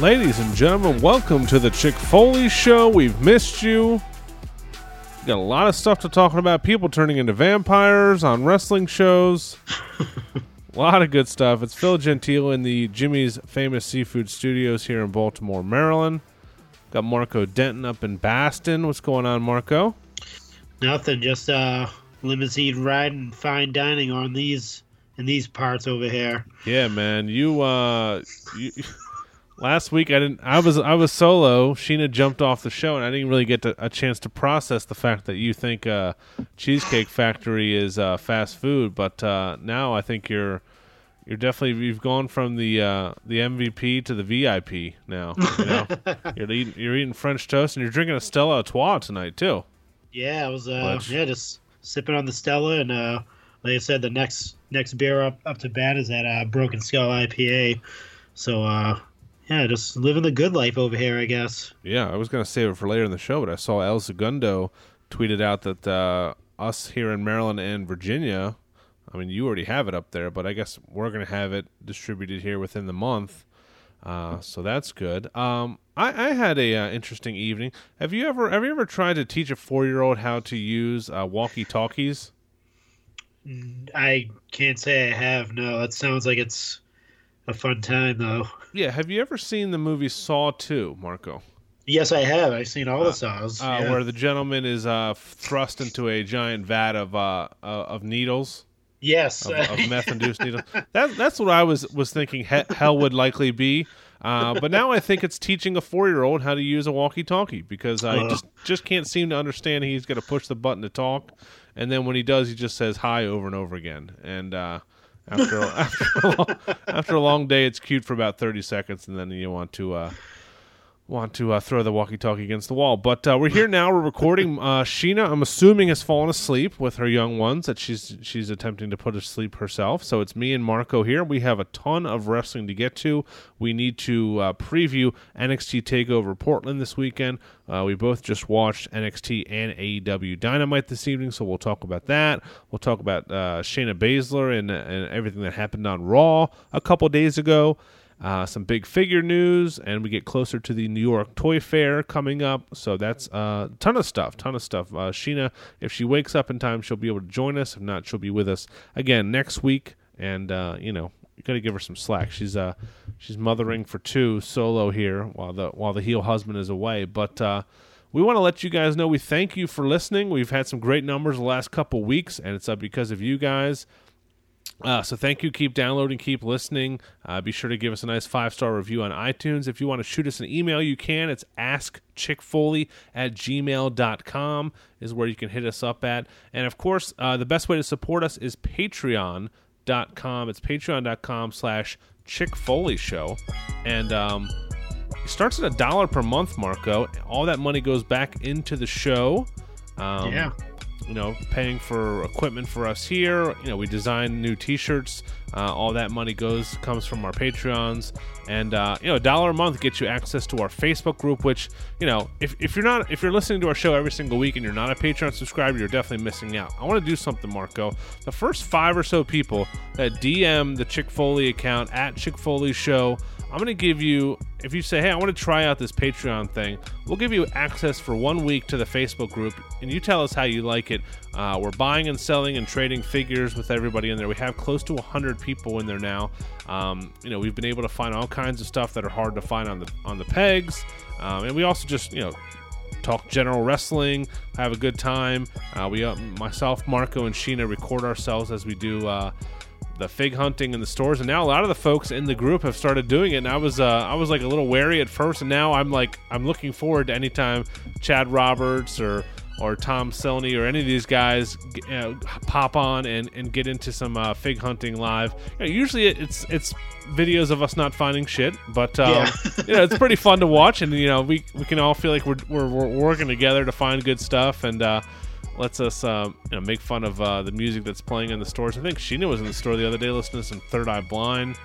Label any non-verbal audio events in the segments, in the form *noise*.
Ladies and gentlemen, welcome to the Chick Foley Show. We've missed you. Got a lot of stuff to talk about. People turning into vampires on wrestling shows. *laughs* a lot of good stuff. It's Phil Gentile in the Jimmy's Famous Seafood Studios here in Baltimore, Maryland. Got Marco Denton up in Baston. What's going on, Marco? Nothing, just uh, limousine riding, fine dining on these in these parts over here. Yeah, man. You uh, you, last week I didn't. I was I was solo. Sheena jumped off the show, and I didn't really get to, a chance to process the fact that you think uh, Cheesecake Factory is uh, fast food. But uh, now I think you're you're definitely you've gone from the uh, the MVP to the VIP now. You know? *laughs* you're eating you're eating French toast, and you're drinking a Stella Artois tonight too. Yeah, I was uh, yeah just sipping on the Stella, and uh, like I said, the next next beer up up to bat is that uh, Broken Skull IPA. So uh, yeah, just living the good life over here, I guess. Yeah, I was gonna save it for later in the show, but I saw El Segundo tweeted out that uh, us here in Maryland and Virginia. I mean, you already have it up there, but I guess we're gonna have it distributed here within the month. Uh, so that's good. Um, I, I, had a uh, interesting evening. Have you ever have you ever tried to teach a four year old how to use uh, walkie talkies? I can't say I have. No, that sounds like it's a fun time though. Yeah, have you ever seen the movie Saw Two, Marco? Yes, I have. I've seen all the uh, saws. Uh, yeah. Where the gentleman is uh, thrust into a giant vat of uh, uh, of needles. Yes, of, of meth-induced needles. That, that's what I was was thinking. He- hell would likely be. Uh, but now I think it's teaching a four-year-old how to use a walkie-talkie because I uh. just just can't seem to understand. He's going to push the button to talk, and then when he does, he just says hi over and over again. And after after, a long, *laughs* after a long day, it's cute for about thirty seconds, and then you want to uh, want to uh, throw the walkie-talkie against the wall. But uh, we're here now. We're recording. Uh, Sheena, I'm assuming, has fallen asleep with her young ones that she's she's attempting to put to sleep herself. So it's me and Marco here. We have a ton of wrestling to get to. We need to uh, preview NXT Takeover Portland this weekend. Uh, we both just watched NXT and AEW Dynamite this evening, so we'll talk about that. We'll talk about uh, Shayna Baszler and, and everything that happened on Raw a couple days ago uh, some big figure news, and we get closer to the New York Toy Fair coming up. So that's a uh, ton of stuff, ton of stuff. Uh, Sheena, if she wakes up in time, she'll be able to join us. If not, she'll be with us again next week. And uh, you know, you got to give her some slack. She's uh, she's mothering for two solo here while the while the heel husband is away. But uh, we want to let you guys know we thank you for listening. We've had some great numbers the last couple weeks, and it's up because of you guys. Uh, so thank you. Keep downloading, keep listening. Uh, be sure to give us a nice five star review on iTunes. If you want to shoot us an email, you can. It's askchickfoley at gmail.com is where you can hit us up at. And of course, uh, the best way to support us is patreon.com. It's patreon.com slash chickfoley show. And um, it starts at a dollar per month, Marco. All that money goes back into the show. Um, yeah you know, paying for equipment for us here. You know, we design new T-shirts. Uh, all that money goes comes from our Patreons, and uh, you know, a dollar a month gets you access to our Facebook group. Which you know, if, if you're not if you're listening to our show every single week and you're not a Patreon subscriber, you're definitely missing out. I want to do something, Marco. The first five or so people that DM the Chick Foley account at Chick Foley Show I'm going to give you, if you say, hey, I want to try out this Patreon thing, we'll give you access for one week to the Facebook group, and you tell us how you like it. Uh, we're buying and selling and trading figures with everybody in there. We have close to 100 people in there now. Um, you know, we've been able to find all kinds of stuff that are hard to find on the on the pegs, um, and we also just, you know, talk general wrestling, have a good time. Uh, we, uh, myself, Marco, and Sheena record ourselves as we do uh, the fig hunting in the stores, and now a lot of the folks in the group have started doing it. And I was uh, I was like a little wary at first, and now I'm like I'm looking forward to anytime Chad Roberts or or Tom Selney or any of these guys you know, pop on and, and get into some uh, fig hunting live. You know, usually it's it's videos of us not finding shit, but um, yeah. *laughs* you know it's pretty fun to watch, and you know we we can all feel like we're we're, we're working together to find good stuff, and uh, lets us uh, you know, make fun of uh, the music that's playing in the stores. I think Sheena was in the store the other day listening to some Third Eye Blind.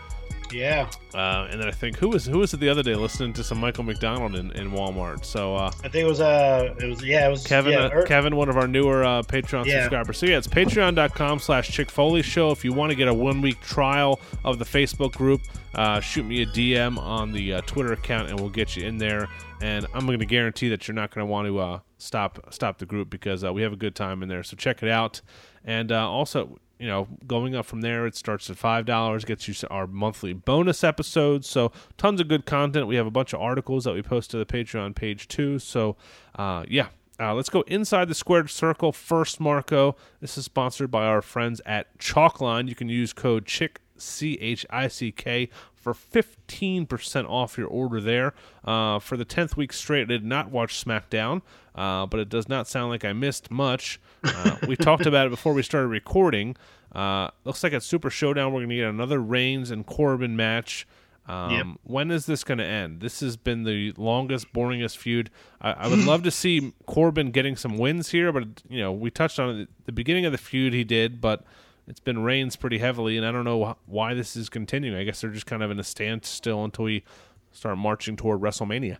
Yeah. Uh, and then I think who was who was it the other day listening to some Michael McDonald in, in Walmart. So uh, I think it was uh it was yeah it was Kevin yeah, uh, Kevin one of our newer uh, Patreon yeah. subscribers. So yeah, it's patreon.com slash Chick Foley Show. If you want to get a one week trial of the Facebook group, uh, shoot me a DM on the uh, Twitter account, and we'll get you in there. And I'm going to guarantee that you're not going to want to uh, stop stop the group because uh, we have a good time in there. So check it out. And uh, also, you know, going up from there, it starts at five dollars, gets you our monthly bonus episodes. So tons of good content. We have a bunch of articles that we post to the Patreon page too. So uh, yeah, uh, let's go inside the squared circle first, Marco. This is sponsored by our friends at Chalkline. You can use code CHICK, C H I C K, for 15% off your order there. Uh, for the 10th week straight, I did not watch SmackDown, uh, but it does not sound like I missed much. Uh, *laughs* we talked about it before we started recording. Uh, looks like at Super Showdown, we're going to get another Reigns and Corbin match. Um, yep. When is this going to end? This has been the longest, boringest feud. I, I would love to *laughs* see Corbin getting some wins here, but you know we touched on it. The beginning of the feud he did, but it's been Reigns pretty heavily, and I don't know why this is continuing. I guess they're just kind of in a standstill until we start marching toward WrestleMania.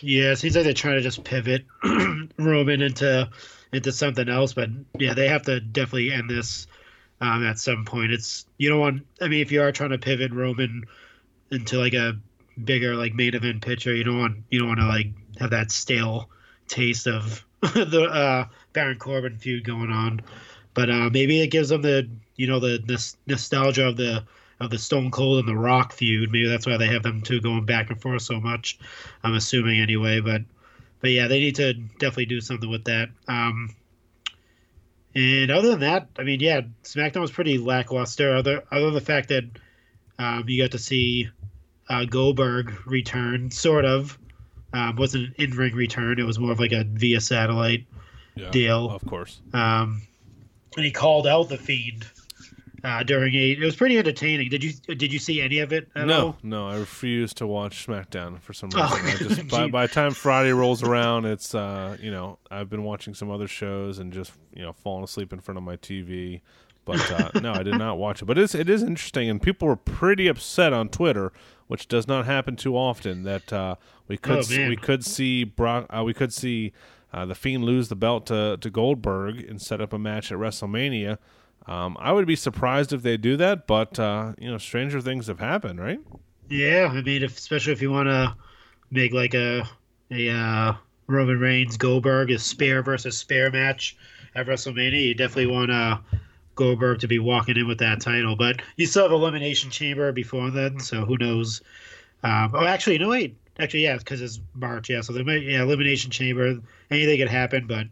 Yeah, it seems like they're trying to just pivot *clears throat* Roman into into something else, but yeah, they have to definitely end this um, at some point. It's you don't want. I mean, if you are trying to pivot Roman into like a bigger like main event picture. You don't want you don't want to like have that stale taste of *laughs* the uh, Baron Corbin feud going on. But uh, maybe it gives them the you know the, the nostalgia of the of the Stone Cold and the Rock feud. Maybe that's why they have them two going back and forth so much. I'm assuming anyway. But but yeah, they need to definitely do something with that. Um, and other than that, I mean, yeah, SmackDown was pretty lackluster. Other other than the fact that um, you got to see uh, Goldberg return, sort of. Um, wasn't an in ring return. It was more of like a via satellite yeah, deal. Of course. Um, and he called out the Fiend uh, during a. It was pretty entertaining. Did you did you see any of it? no, all? no. I refuse to watch SmackDown for some reason. Oh, *laughs* just, by, by the time Friday rolls around, it's uh, you know I've been watching some other shows and just you know falling asleep in front of my TV. But uh, *laughs* no, I did not watch it. But it's it is interesting, and people were pretty upset on Twitter, which does not happen too often. That uh, we could oh, we could see Brock, uh, we could see uh, the Fiend lose the belt to to Goldberg and set up a match at WrestleMania. Um, I would be surprised if they do that, but uh, you know, stranger things have happened, right? Yeah, I mean, if, especially if you want to make like a a uh, Roman Reigns Goldberg a spare versus spare match at WrestleMania, you definitely want to Goldberg to be walking in with that title. But you still have Elimination Chamber before then, so who knows? Um, oh, actually, no, wait. Actually, yeah, because it's March. Yeah, so there might yeah Elimination Chamber. Anything could happen, but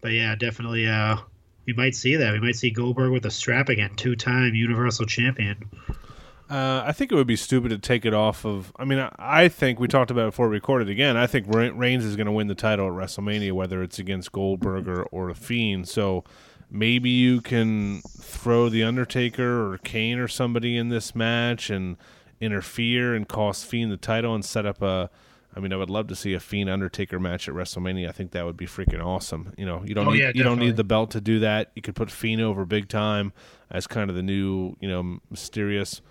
but yeah, definitely. Uh, we might see that. We might see Goldberg with a strap again, two-time Universal Champion. Uh, I think it would be stupid to take it off of. I mean, I, I think we talked about it before we recorded again. I think Reigns is going to win the title at WrestleMania, whether it's against Goldberg or, or a Fiend. So maybe you can throw the Undertaker or Kane or somebody in this match and interfere and cost Fiend the title and set up a. I mean, I would love to see a Fiend Undertaker match at WrestleMania. I think that would be freaking awesome. You know, you don't oh, need yeah, you don't need the belt to do that. You could put Fiend over big time as kind of the new, you know, mysterious,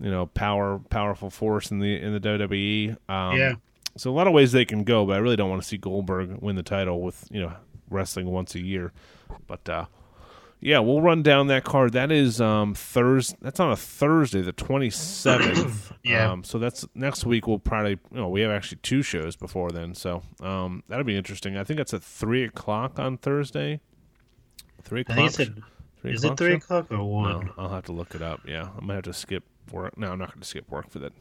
you know, power powerful force in the in the WWE. Um, yeah. So a lot of ways they can go, but I really don't want to see Goldberg win the title with you know wrestling once a year. But uh, yeah, we'll run down that card. That is um Thursday. That's on a Thursday, the twenty seventh. *clears throat* yeah. Um, so that's next week. We'll probably you know we have actually two shows before then, so um that'll be interesting. I think that's at three o'clock on Thursday. Three o'clock. I think three is it three o'clock or one? No, I'll have to look it up. Yeah, I'm gonna have to skip work. No, I'm not going to skip work for that.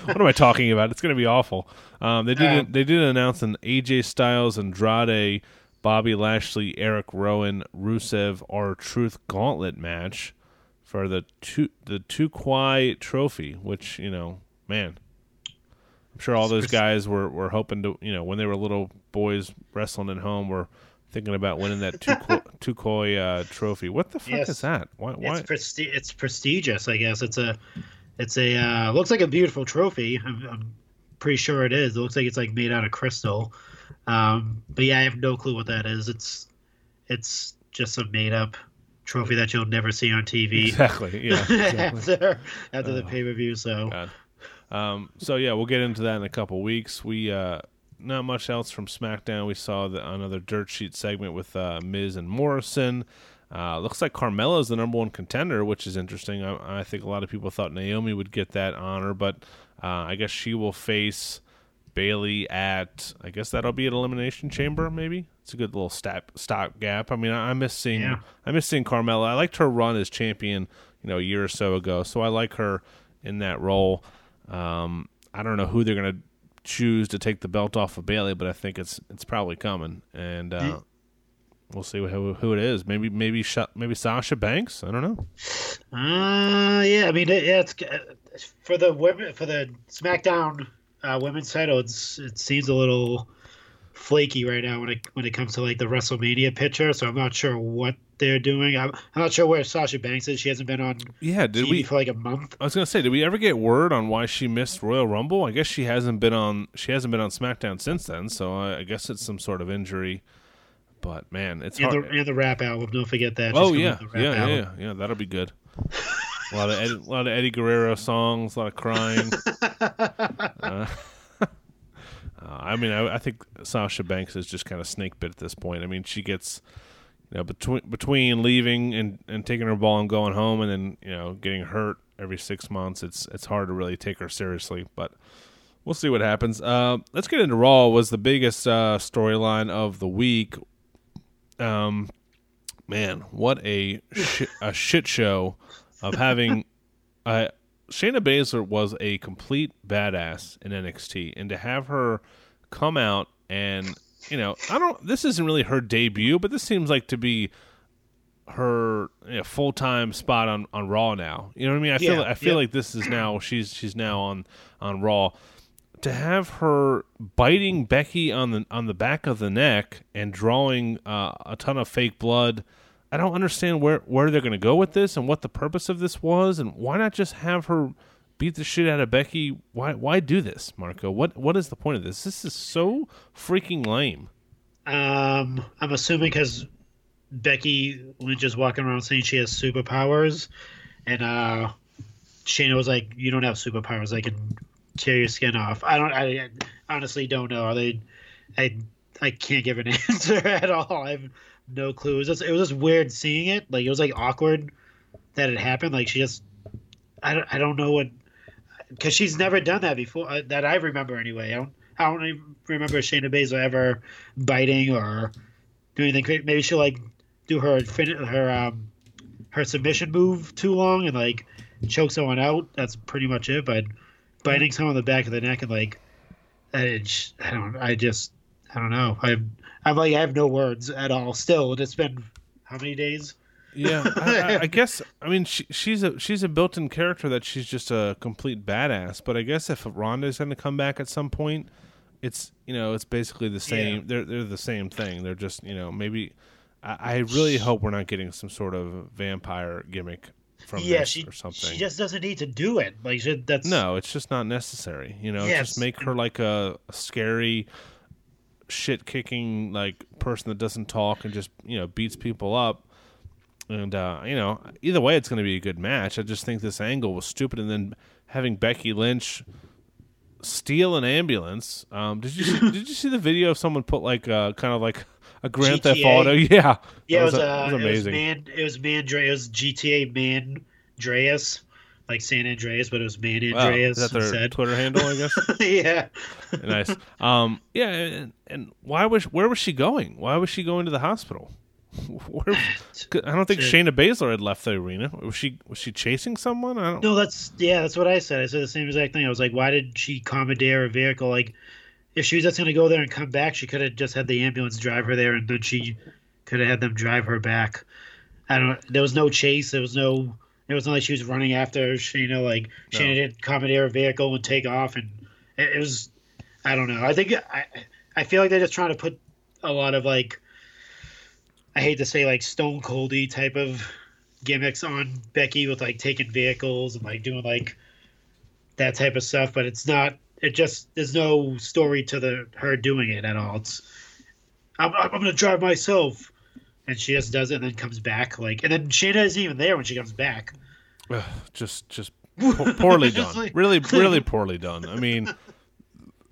*laughs* what am I talking about? It's going to be awful. Um, they did. Uh, they did announce an AJ Styles Andrade Bobby Lashley, Eric Rowan, Rusev R-Truth Gauntlet match for the two the Tuwaiq Trophy, which you know, man, I'm sure all those guys were, were hoping to, you know, when they were little boys wrestling at home, were thinking about winning that Tuwaiq *laughs* uh, Trophy. What the fuck yes. is that? Why? why? It's, presti- it's prestigious, I guess. It's a, it's a, uh, looks like a beautiful trophy. I'm, I'm pretty sure it is. It looks like it's like made out of crystal. Um, but yeah, I have no clue what that is. It's it's just a made up trophy that you'll never see on TV. Exactly. *laughs* Yeah. Exactly. after after the pay per view. So. Um, so yeah, we'll get into that in a couple weeks. We uh, not much else from SmackDown. We saw the, another dirt sheet segment with uh, Miz and Morrison. Uh, looks like Carmella is the number one contender, which is interesting. I, I, think a lot of people thought Naomi would get that honor, but uh, I guess she will face Bayley at. I guess that'll be an elimination chamber. Maybe it's a good little stop stop gap. I mean, I, I miss seeing yeah. I miss seeing Carmella. I liked her run as champion, you know, a year or so ago. So I like her in that role. Um, I don't know who they're gonna choose to take the belt off of Bayley, but I think it's it's probably coming. And uh, We'll see who, who it is. Maybe maybe maybe Sasha Banks. I don't know. Uh yeah. I mean, yeah. It's for the women for the SmackDown uh, women's title. It's it seems a little flaky right now when it when it comes to like the WrestleMania picture. So I'm not sure what they're doing. I'm, I'm not sure where Sasha Banks is. She hasn't been on yeah did TV we for like a month. I was gonna say, did we ever get word on why she missed Royal Rumble? I guess she hasn't been on she hasn't been on SmackDown since then. So I, I guess it's some sort of injury. But man, it's and hard. The, and the rap album. Don't forget that. oh yeah, yeah, yeah, yeah. That'll be good. *laughs* a lot of Eddie, a lot of Eddie Guerrero songs, a lot of crying. *laughs* uh, *laughs* uh, I mean, I, I, think Sasha Banks is just kind of snake bit at this point. I mean, she gets you know between between leaving and, and taking her ball and going home, and then you know getting hurt every six months. It's it's hard to really take her seriously, but we'll see what happens. Uh, let's get into Raw. Was the biggest uh, storyline of the week um, man, what a sh- a shit show of having. *laughs* Uh, Shayna Baszler was a complete badass in NXT, and to have her come out and you know, I don't. This isn't really her debut, but this seems like to be her you know, full time spot on, on Raw now. You know what I mean? I feel I feel yeah. like this is now she's she's now on on Raw to have her biting Becky on the on the back of the neck and drawing uh, a ton of fake blood. I don't understand where where they're going to go with this and what the purpose of this was, and why not just have her beat the shit out of Becky? Why why do this, Marco? What what is the point of this? This is so freaking lame. Um, I'm assuming because Becky Lynch is walking around saying she has superpowers, and uh, Shayna was like, "You don't have superpowers. I can tear your skin off. I don't. I, honestly don't know. Are they? I I can't give an *laughs* answer at all. I have no clue. It was just it was just weird seeing it. Like it was like awkward that it happened. Like she just I don't I don't know what because she's never done that before uh, that I remember anyway. I don't I don't even remember Shayna Baszler ever biting or doing anything. Maybe she'll like do her her um her submission move too long and like choke someone out. That's pretty much it. But biting someone on the back of the neck and like, I, I don't, I just, I don't know. I'm, I'm like, I have no words at all. Still, it's been how many days? Yeah, *laughs* I, I, guess. I mean, she, she's a she's a built-in character that she's just a complete badass. But I guess if Ronda's going to come back at some point, it's you know it's basically the same. Yeah. They're they're the same thing. They're just you know maybe. I, I really hope we're not getting some sort of vampire gimmick from yeah, she, or something. She just doesn't need to do it. Like she, that's no, it's just not necessary. You know, yes. just make her like a, a scary, shit kicking like person that doesn't talk and just you know beats people up. And uh, you know, either way, it's going to be a good match. I just think this angle was stupid, and then having Becky Lynch steal an ambulance. Um, did you see, *laughs* did you see the video of someone put like uh, kind of like a Grand GTA. Theft Auto. *laughs* Yeah, yeah, it was, was, uh, it was amazing. It was, man, it was Mandreas GTA Man Andreas, like San Andreas, but it was Man Andreas. Wow, is that their instead. Twitter handle? I guess. *laughs* yeah. *laughs* nice. Um. Yeah. And, and why was where was she going? Why was she going to the hospital? *laughs* Where, *sighs* I don't think Shayna Baszler had left the arena. Was she was she chasing someone? I don't. No, that's yeah, that's what I said. I said the same exact thing. I was like, why did she commandeer a vehicle? Like, if she was just going to go there and come back, she could have just had the ambulance drive her there, and then she could have had them drive her back. I don't. There was no chase. There was no. It wasn't like she was running after Shayna. Like no. Shayna did commandeer a vehicle and take off, and it, it, was. I don't know. I think I. I feel like they're just trying to put a lot of like. I hate to say like Stone Coldy type of gimmicks on Becky with like taking vehicles and like doing like that type of stuff, but it's not it just there's no story to the her doing it at all. It's I'm, I'm gonna drive myself, and she just does it and then comes back like, and then Shayna isn't even there when she comes back. Ugh, just just poorly *laughs* done. like, really really *laughs* poorly done. I mean,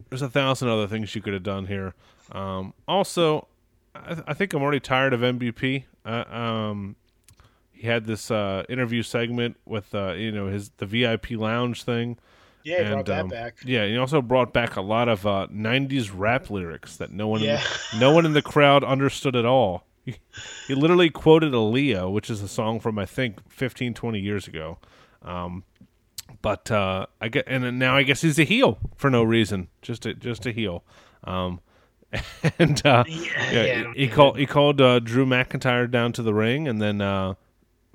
there's a thousand other things you could have done here. Um, also, I, th- I, think I'm already tired of MVP. Uh, um, he had this uh, interview segment with uh, you know his the VIP lounge thing. Yeah, he and, brought that um, back. Yeah, he also brought back a lot of uh, '90s rap lyrics that no one, yeah. in, no one in the crowd understood at all. He, *laughs* he literally quoted Aaliyah, which is a song from I think 15, 20 years ago. Um, but uh, I get, and now I guess he's a heel for no reason, just to, just a heel. Um, *laughs* and uh, yeah, yeah, yeah he, he called he called uh, Drew McIntyre down to the ring, and then uh,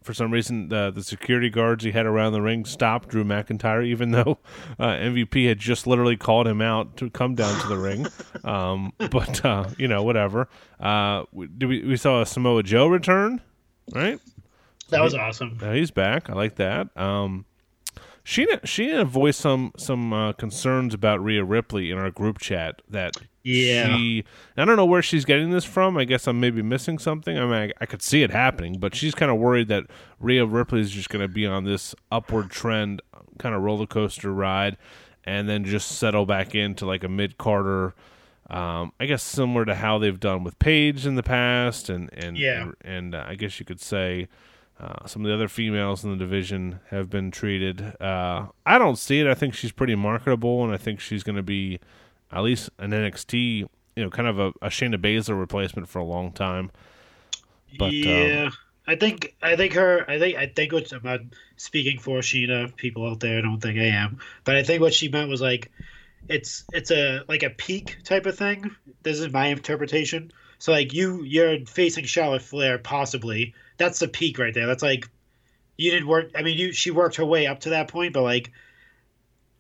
for some reason the the security guards he had around the ring stopped Drew McIntyre, even though *laughs* uh, MVP had just literally called him out to come down to the ring. *laughs* Um, but uh, you know, whatever. Uh, we, we saw a Samoa Joe return, right? That was awesome. he's back. I like that. Um, Sheena Sheena voiced some some uh, concerns about Rhea Ripley in our group chat that yeah she I don't know where she's getting this from. I guess I'm maybe missing something. I mean, I, I could see it happening, but she's kind of worried that Rhea Ripley is just going to be on this upward trend, kind of roller coaster ride, and then just settle back into like a mid carder. Um, I guess similar to how they've done with Paige in the past, and and yeah. and, and uh, I guess you could say uh, some of the other females in the division have been treated. Uh, I don't see it. I think she's pretty marketable, and I think she's going to be at least an NXT, you know, kind of a, a Shayna Baszler replacement for a long time. But, yeah, um, I think I think her. I think I think what I'm not speaking for Sheena. People out there don't think I am, but I think what she meant was like, it's it's a like a peak type of thing. This is my interpretation. So like you you're facing Charlotte Flair possibly that's the peak right there. That's like you did work. I mean, you she worked her way up to that point, but like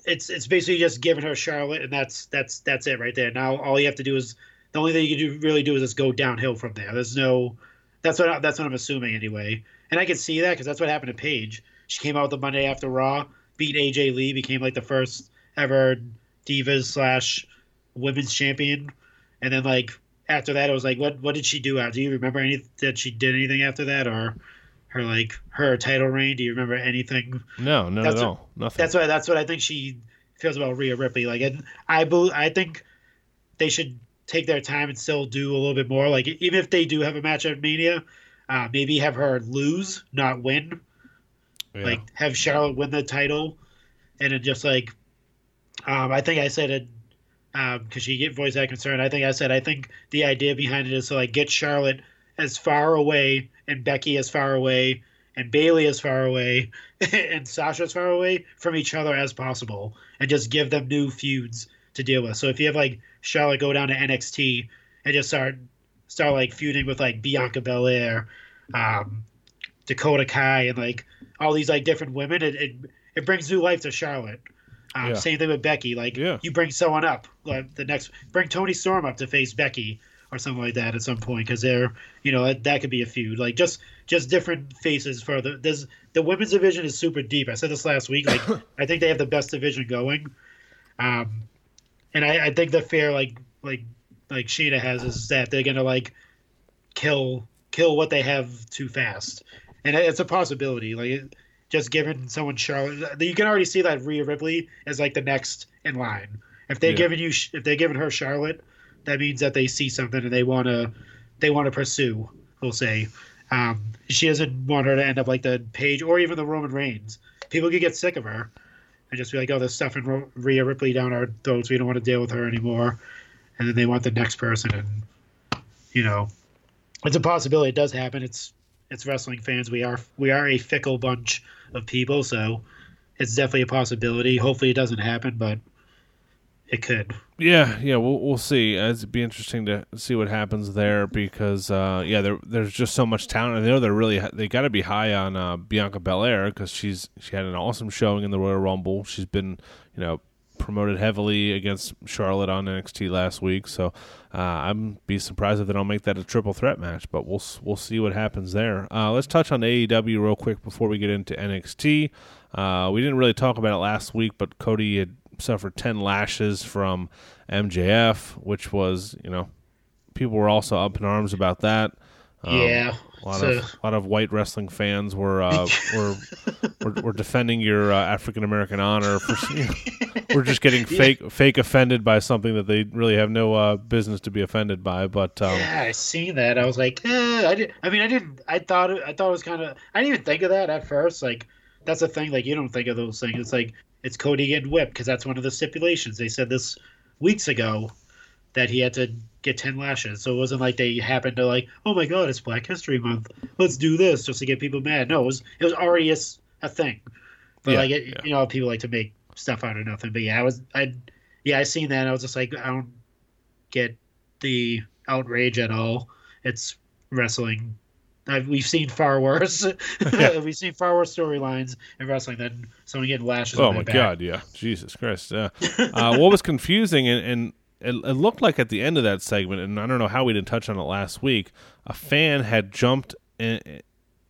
it's it's basically just giving her Charlotte, and that's that's that's it right there. Now all you have to do is the only thing you can do, really do is just go downhill from there. There's no that's what that's what I'm assuming anyway, and I can see that because that's what happened to Paige. She came out the Monday after Raw, beat AJ Lee, became like the first ever Divas slash Women's Champion, and then like after that, it was like, what what did she do? After? Do you remember any that she did anything after that, or her like her title reign? Do you remember anything? No, no, that's at what, Nothing. That's why. that's what I think she feels about Rhea Ripley. Like, and I believe, I think they should take their time and still do a little bit more. Like, even if they do have a match at Mania, uh, maybe have her lose, not win. Yeah. Like, have Charlotte win the title, and then just like, um, I think I said it because um, she get voice that concern. I think I said I think the idea behind it is to like get Charlotte as far away and Becky as far away and Bayley as far away *laughs* and Sasha as far away from each other as possible and just give them new feuds to deal with. So if you have like Charlotte go down to NXT and just start start like feuding with like Bianca Belair, um, Dakota Kai, and like all these like different women, it, it it brings new life to Charlotte. Um, yeah. Same thing with Becky. Like yeah. you bring someone up, like the next bring Toni Storm up to face Becky or something like that at some point because they're you know that, could be a feud. Like just just different faces for the there's the women's division is super deep. I said this last week. Like *laughs* I think they have the best division going. Um, and I, I think the fear like like like Sheena has is that they're gonna like kill kill what they have too fast, and it's a possibility. Like just giving someone Charlotte. You can already see that Rhea Ripley is like the next in line. If they're yeah. giving you, if they're giving her Charlotte, that means that they see something and they want to, they want to pursue. We'll say, um, she doesn't want her to end up like the Paige or even the Roman Reigns. People could get sick of her and just be like, "Oh, there's stuff in Rhea Ripley down our throats. We don't want to deal with her anymore." And then they want the next person, and you know, it's a possibility. It does happen. It's it's wrestling fans. We are we are a fickle bunch of people, so it's definitely a possibility. Hopefully, it doesn't happen, but it could. Yeah, yeah, we'll we'll see. It'd be interesting to see what happens there because uh, yeah, there there's just so much talent. I know they're really they got to be high on uh, Bianca Belair because she's she had an awesome showing in the Royal Rumble. She's been you know promoted heavily against Charlotte on NXT last week. So uh, I'm be surprised if they don't make that a triple threat match. But we'll we'll see what happens there. Uh, let's touch on AEW real quick before we get into NXT. Uh, we didn't really talk about it last week, but Cody had suffered ten lashes from MJF, which was you know people were also up in arms about that. Um, yeah, a lot so. of a lot of white wrestling fans were uh, were *laughs* we're, we're defending your uh, African American honor. For, you know, *laughs* we're just getting fake yeah. fake offended by something that they really have no uh, business to be offended by. But um, yeah, I seen that. I was like, eh, I did. I mean, I didn't. I thought. It, I thought it was kind of. I didn't even think of that at first. Like that's the thing. Like you don't think of those things. It's like it's Cody getting whipped because that's one of the stipulations. They said this weeks ago that he had to get 10 lashes. So it wasn't like they happened to like, oh my god, it's Black History Month. Let's do this just to get people mad. No, it was it was already a, a thing. But yeah, like it, yeah. you know, people like to make stuff out of nothing. But yeah, I was I yeah, I seen that. I was just like, I don't get the outrage at all. It's wrestling. We've seen far worse. *laughs* *laughs* we've seen far worse storylines in wrestling than someone getting lashes. Oh my back. god, yeah, Jesus Christ. Uh, uh, what was confusing and, and it, it, looked like at the end of that segment, and I don't know how we didn't touch on it last week. A fan had jumped in,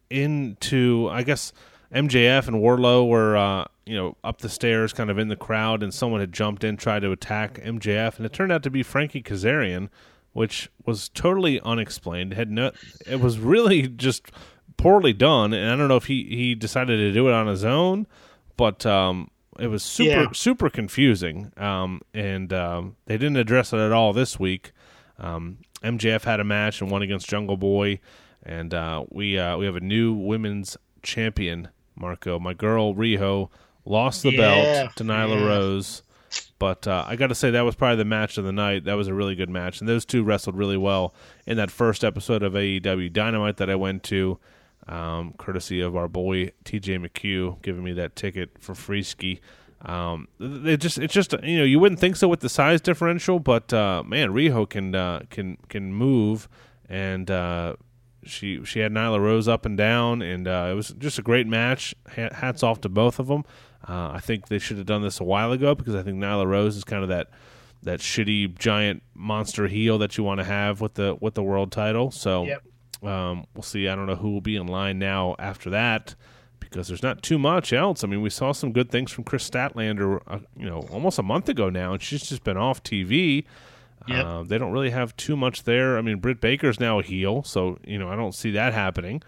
into, I guess, MJF and Wardlow were, uh, you know, up the stairs, kind of in the crowd, and someone had jumped in, tried to attack MJF, and it turned out to be Frankie Kazarian, which was totally unexplained. Had no, it was really just poorly done, and I don't know if he he decided to do it on his own, but um, it was super yeah. super confusing, um, and um, they didn't address it at all this week. Um, MJF had a match and won against Jungle Boy, and uh, we uh, we have a new women's champion, Marco. My girl Riho lost the yeah. belt to Nyla yeah. Rose, but uh, I got to say that was probably the match of the night. That was a really good match, and those two wrestled really well in that first episode of AEW Dynamite that I went to um, courtesy of our boy TJ McHugh giving me that ticket for free ski. Um, it just it's just you know you wouldn't think so with the size differential, but uh, man, Riho can uh, can can move, and uh, she she had Nyla Rose up and down, and uh, it was just a great match. Hats off to both of them. Uh, I think they should have done this a while ago because I think Nyla Rose is kind of that that shitty giant monster heel that you want to have with the with the world title. So. Yep um, we'll see. I don't know who will be in line now after that because there's not too much else. I mean, we saw some good things from Kris Statlander, uh, you know, almost a month ago now, and she's just been off TV. Yep. Uh, they don't really have too much there. I mean, Britt Baker's now a heel, so you know I don't see that happening.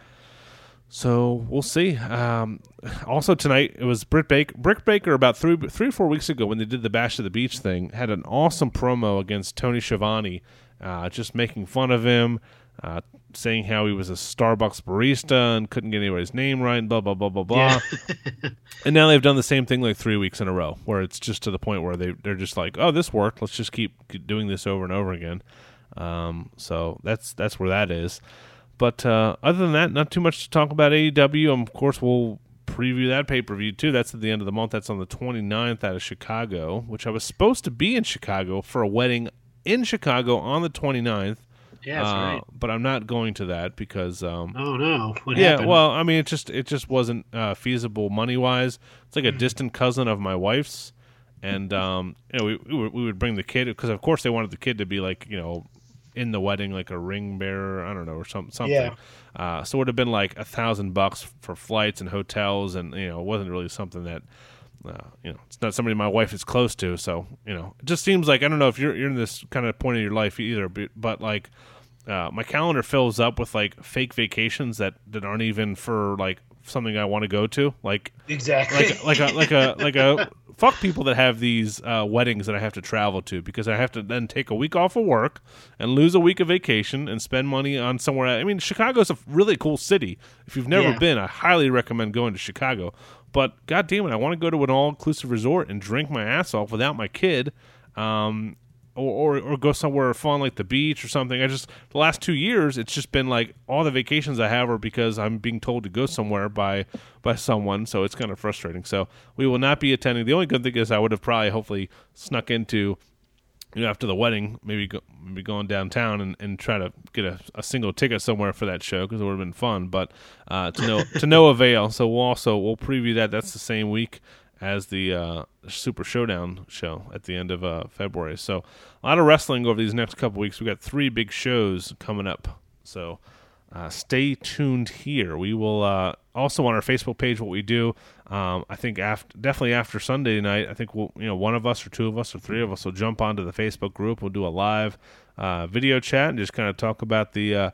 So we'll see. Um, also tonight it was Britt Baker. Britt Baker about three three or four weeks ago when they did the Bash of the Beach thing had an awesome promo against Tony Schiavone, uh, just making fun of him, uh, saying how he was a Starbucks barista and couldn't get anybody's name right, and blah blah blah blah blah. Yeah. *laughs* and now they've done the same thing like three weeks in a row, where it's just to the point where they they're just like, oh, this worked. Let's just keep doing this over and over again. Um, so that's that's where that is. But uh, other than that, not too much to talk about AEW. Um, of course, we'll preview that pay per view too. That's at the end of the month. That's on the 29th out of Chicago, which I was supposed to be in Chicago for a wedding in Chicago on the 29th. Yeah, uh, right. But I'm not going to that because. Um, oh no! What yeah, happened? well, I mean, it just it just wasn't uh, feasible money wise. It's like a mm-hmm. distant cousin of my wife's, and um, you know, we we, we would bring the kid because of course they wanted the kid to be like you know in the wedding like a ring bearer i don't know or some, something yeah. uh, so it would have been like a thousand bucks for flights and hotels and you know it wasn't really something that uh, you know, it's not somebody my wife is close to. So, you know, it just seems like I don't know if you're you're in this kind of point in your life either, but, but like uh, my calendar fills up with like fake vacations that that aren't even for like something I want to go to. Like exactly like like a like a like a *laughs* fuck people that have these uh, weddings that I have to travel to because I have to then take a week off of work and lose a week of vacation and spend money on somewhere. I mean, Chicago's a really cool city. If you've never yeah. been, I highly recommend going to Chicago. But god damn it, I want to go to an all inclusive resort and drink my ass off without my kid. Um, or, or, or go somewhere fun like the beach or something. I just the last two years it's just been like all the vacations I have are because I'm being told to go somewhere by by someone, so it's kind of frustrating. So we will not be attending. The only good thing is I would have probably hopefully snuck into you know after the wedding maybe go, maybe going downtown and, and try to get a, a single ticket somewhere for that show because it would have been fun but uh, to no to no *laughs* avail so we'll also we'll preview that that's the same week as the uh, Super Showdown show at the end of uh, February. So a lot of wrestling over these next couple weeks. We got three big shows coming up. So uh, stay tuned here. We will uh, also on our Facebook page what we do. Um, I think after definitely after Sunday night, I think we'll you know one of us or two of us or three of us will jump onto the Facebook group. We'll do a live uh, video chat and just kind of talk about the uh,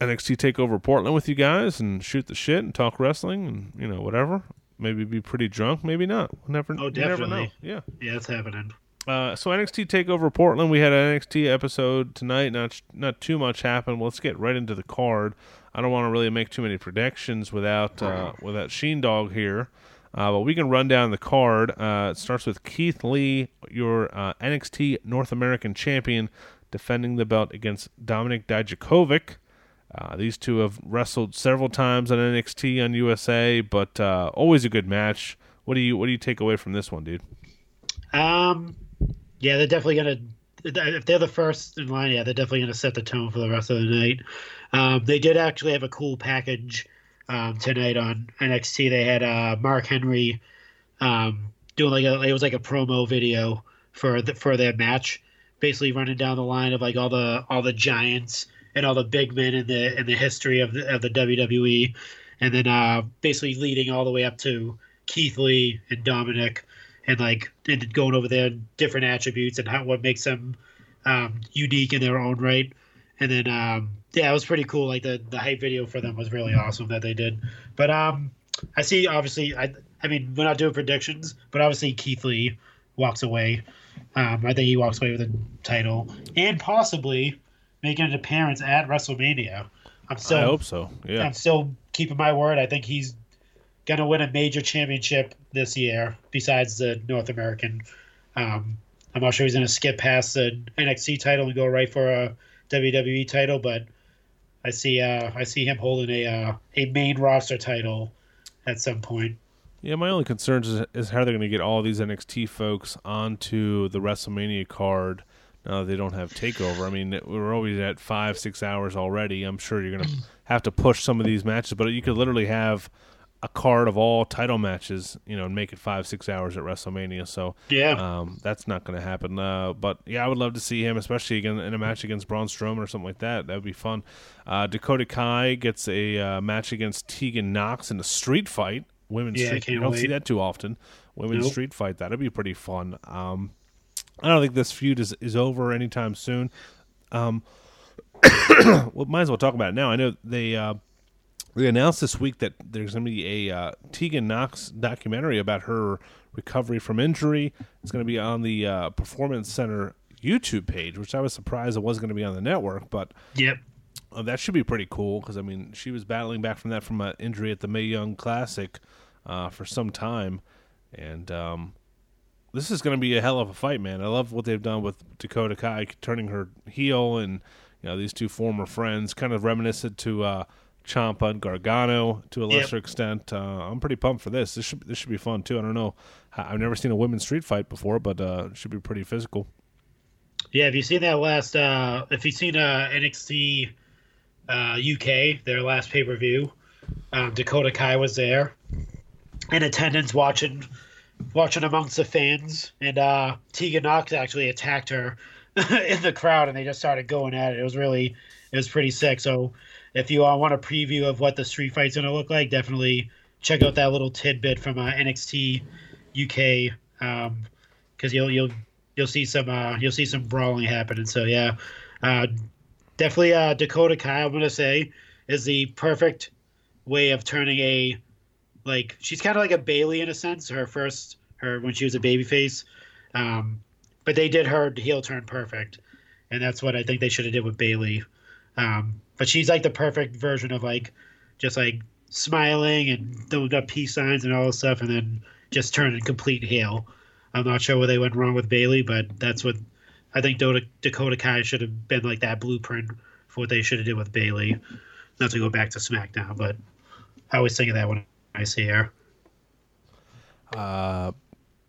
NXT Takeover Portland with you guys and shoot the shit and talk wrestling and you know whatever. Maybe be pretty drunk, maybe not. We'll never. Oh, definitely. Never know. Yeah. Yeah, it's happening. Uh, so NXT Takeover Portland, we had an NXT episode tonight. Not not too much happened. Let's get right into the card. I don't want to really make too many predictions without uh, without Sheen Dog here. Uh, but we can run down the card. Uh, it starts with Keith Lee, your uh, NXT North American champion, defending the belt against Dominik Dijakovic. Uh, these two have wrestled several times on NXT on USA, but uh, always a good match. What do you what do you take away from this one, dude? Um, yeah, they're definitely gonna. If they're the first in line, yeah, they're definitely gonna set the tone for the rest of the night. Um, they did actually have a cool package um, tonight on NXT. They had uh, Mark Henry um, doing like a it was like a promo video for the, for their match, basically running down the line of like all the all the giants and all the big men in the in the history of the, of the WWE, and then uh, basically leading all the way up to Keith Lee and Dominik, and like and going over their different attributes and how what makes them um, unique in their own right. And then um, yeah, it was pretty cool. Like the the hype video for them was really awesome that they did. But um, I see obviously I I mean we're not doing predictions, but obviously Keith Lee walks away. Um, I think he walks away with a title and possibly making an appearance at WrestleMania. I'm still I hope so. Yeah, I'm still keeping my word. I think he's gonna win a major championship this year besides the North American. Um, I'm not sure he's gonna skip past the NXT title and go right for a WWE title, but I see uh, I see him holding a uh, a main roster title at some point. Yeah, my only concern is, is how they're going to get all these NXT folks onto the WrestleMania card. Now they don't have Takeover. I mean, we're always at five, six hours already. I'm sure you're going to *clears throat* have to push some of these matches, but you could literally have a card of all title matches, you know, and make it five, six hours at WrestleMania. So yeah, um, that's not going to happen. Uh, but yeah, I would love to see him, especially again in a match against Braun Strowman or something like that. That would be fun. Uh, Dakota Kai gets a uh, match against Tegan Nox in a street fight. Women's Yeah, I street. can't You don't wait. see that too often. Women's Nope. street fight. That'd be pretty fun. Um, I don't think this feud is, is over anytime soon. Um, *coughs* well, might as well talk about it now. I know they uh, they announced this week that there's going to be a uh, Tegan Nox documentary about her recovery from injury. It's going to be on the uh, Performance Center YouTube page, which I was surprised it wasn't going to be on the network, but Yep. uh, that should be pretty cool because I mean she was battling back from that from an injury at the Mae Young Classic uh, for some time, and um, this is going to be a hell of a fight, man. I love what they've done with Dakota Kai turning her heel, and you know these two former friends, kind of reminiscent to uh, Ciampa and Gargano to a Yep. lesser extent. Uh, I'm pretty pumped for this. This should this should be fun too. I don't know, I've never seen a women's street fight before, but uh, it should be pretty physical. Yeah, have you seen that last? Uh, if you've seen uh, NXT uh, UK, their last pay per view, um, Dakota Kai was there in attendance watching, watching amongst the fans, and uh, Tegan Nox actually attacked her *laughs* in the crowd, and they just started going at it. It was really, it was pretty sick. So, if you uh, want a preview of what the street fight's gonna look like, definitely check out that little tidbit from uh, NXT UK, because you'll you'll you'll see some uh, you'll see some brawling happening. So yeah, uh, definitely uh, Dakota Kai. I'm gonna say is the perfect way of turning a like she's kind of like a Bayley in a sense. Her first her when she was a babyface, um, but they did her heel turn perfect, and that's what I think they should have did with Bayley. Um, but she's like the perfect version of like just like smiling and throwing up peace signs and all this stuff, and then just turning complete heel. I'm not sure where they went wrong with Bayley, but that's what I think Dakota, Dakota Kai should have been like that blueprint for what they should have did with Bayley. Not to go back to SmackDown, but I always think of that when I see her. Uh,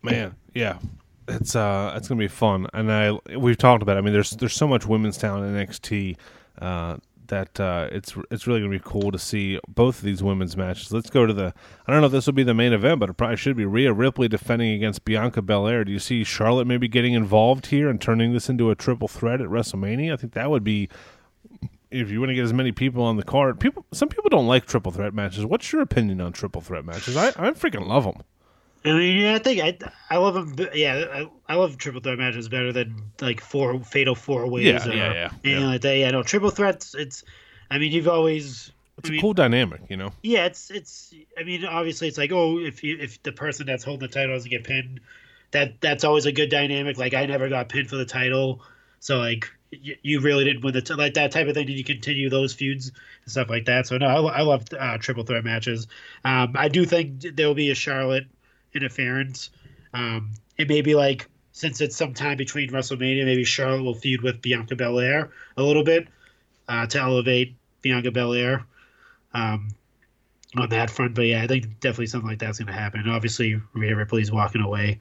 man, yeah, it's uh, it's gonna be fun, and I we've talked about. It. I mean, there's there's so much women's talent in NXT uh, that uh, it's it's really gonna be cool to see both of these women's matches. Let's go to the. I don't know if this will be the main event, but it probably should be Rhea Ripley defending against Bianca Belair. Do you see Charlotte maybe getting involved here and turning this into a triple threat at WrestleMania? I think that would be. If you want to get as many people on the card, people some people don't like triple threat matches. What's your opinion on triple threat matches? I I freaking love them. I mean, yeah, I think I I love them. Yeah, I, I love triple threat matches better than like four fatal four ways Yeah, or yeah, yeah, anything yeah. like that. Yeah, no triple threats. It's I mean, you've always it's I a mean, cool dynamic, you know. Yeah, it's it's. I mean, obviously, it's like oh, if you if the person that's holding the title doesn't get pinned, that that's always a good dynamic. Like I never got pinned for the title, so like you, you really didn't win the t- like that type of thing. Did you continue those feuds and stuff like that? So no, I, I love uh, triple threat matches. Um, I do think there will be a Charlotte interference. Um, it may be like since it's sometime between WrestleMania, maybe Charlotte will feud with Bianca Belair a little bit uh, to elevate Bianca Belair um, on that front. But yeah, I think definitely something like that's going to happen. Obviously, Rhea Ripley's walking away,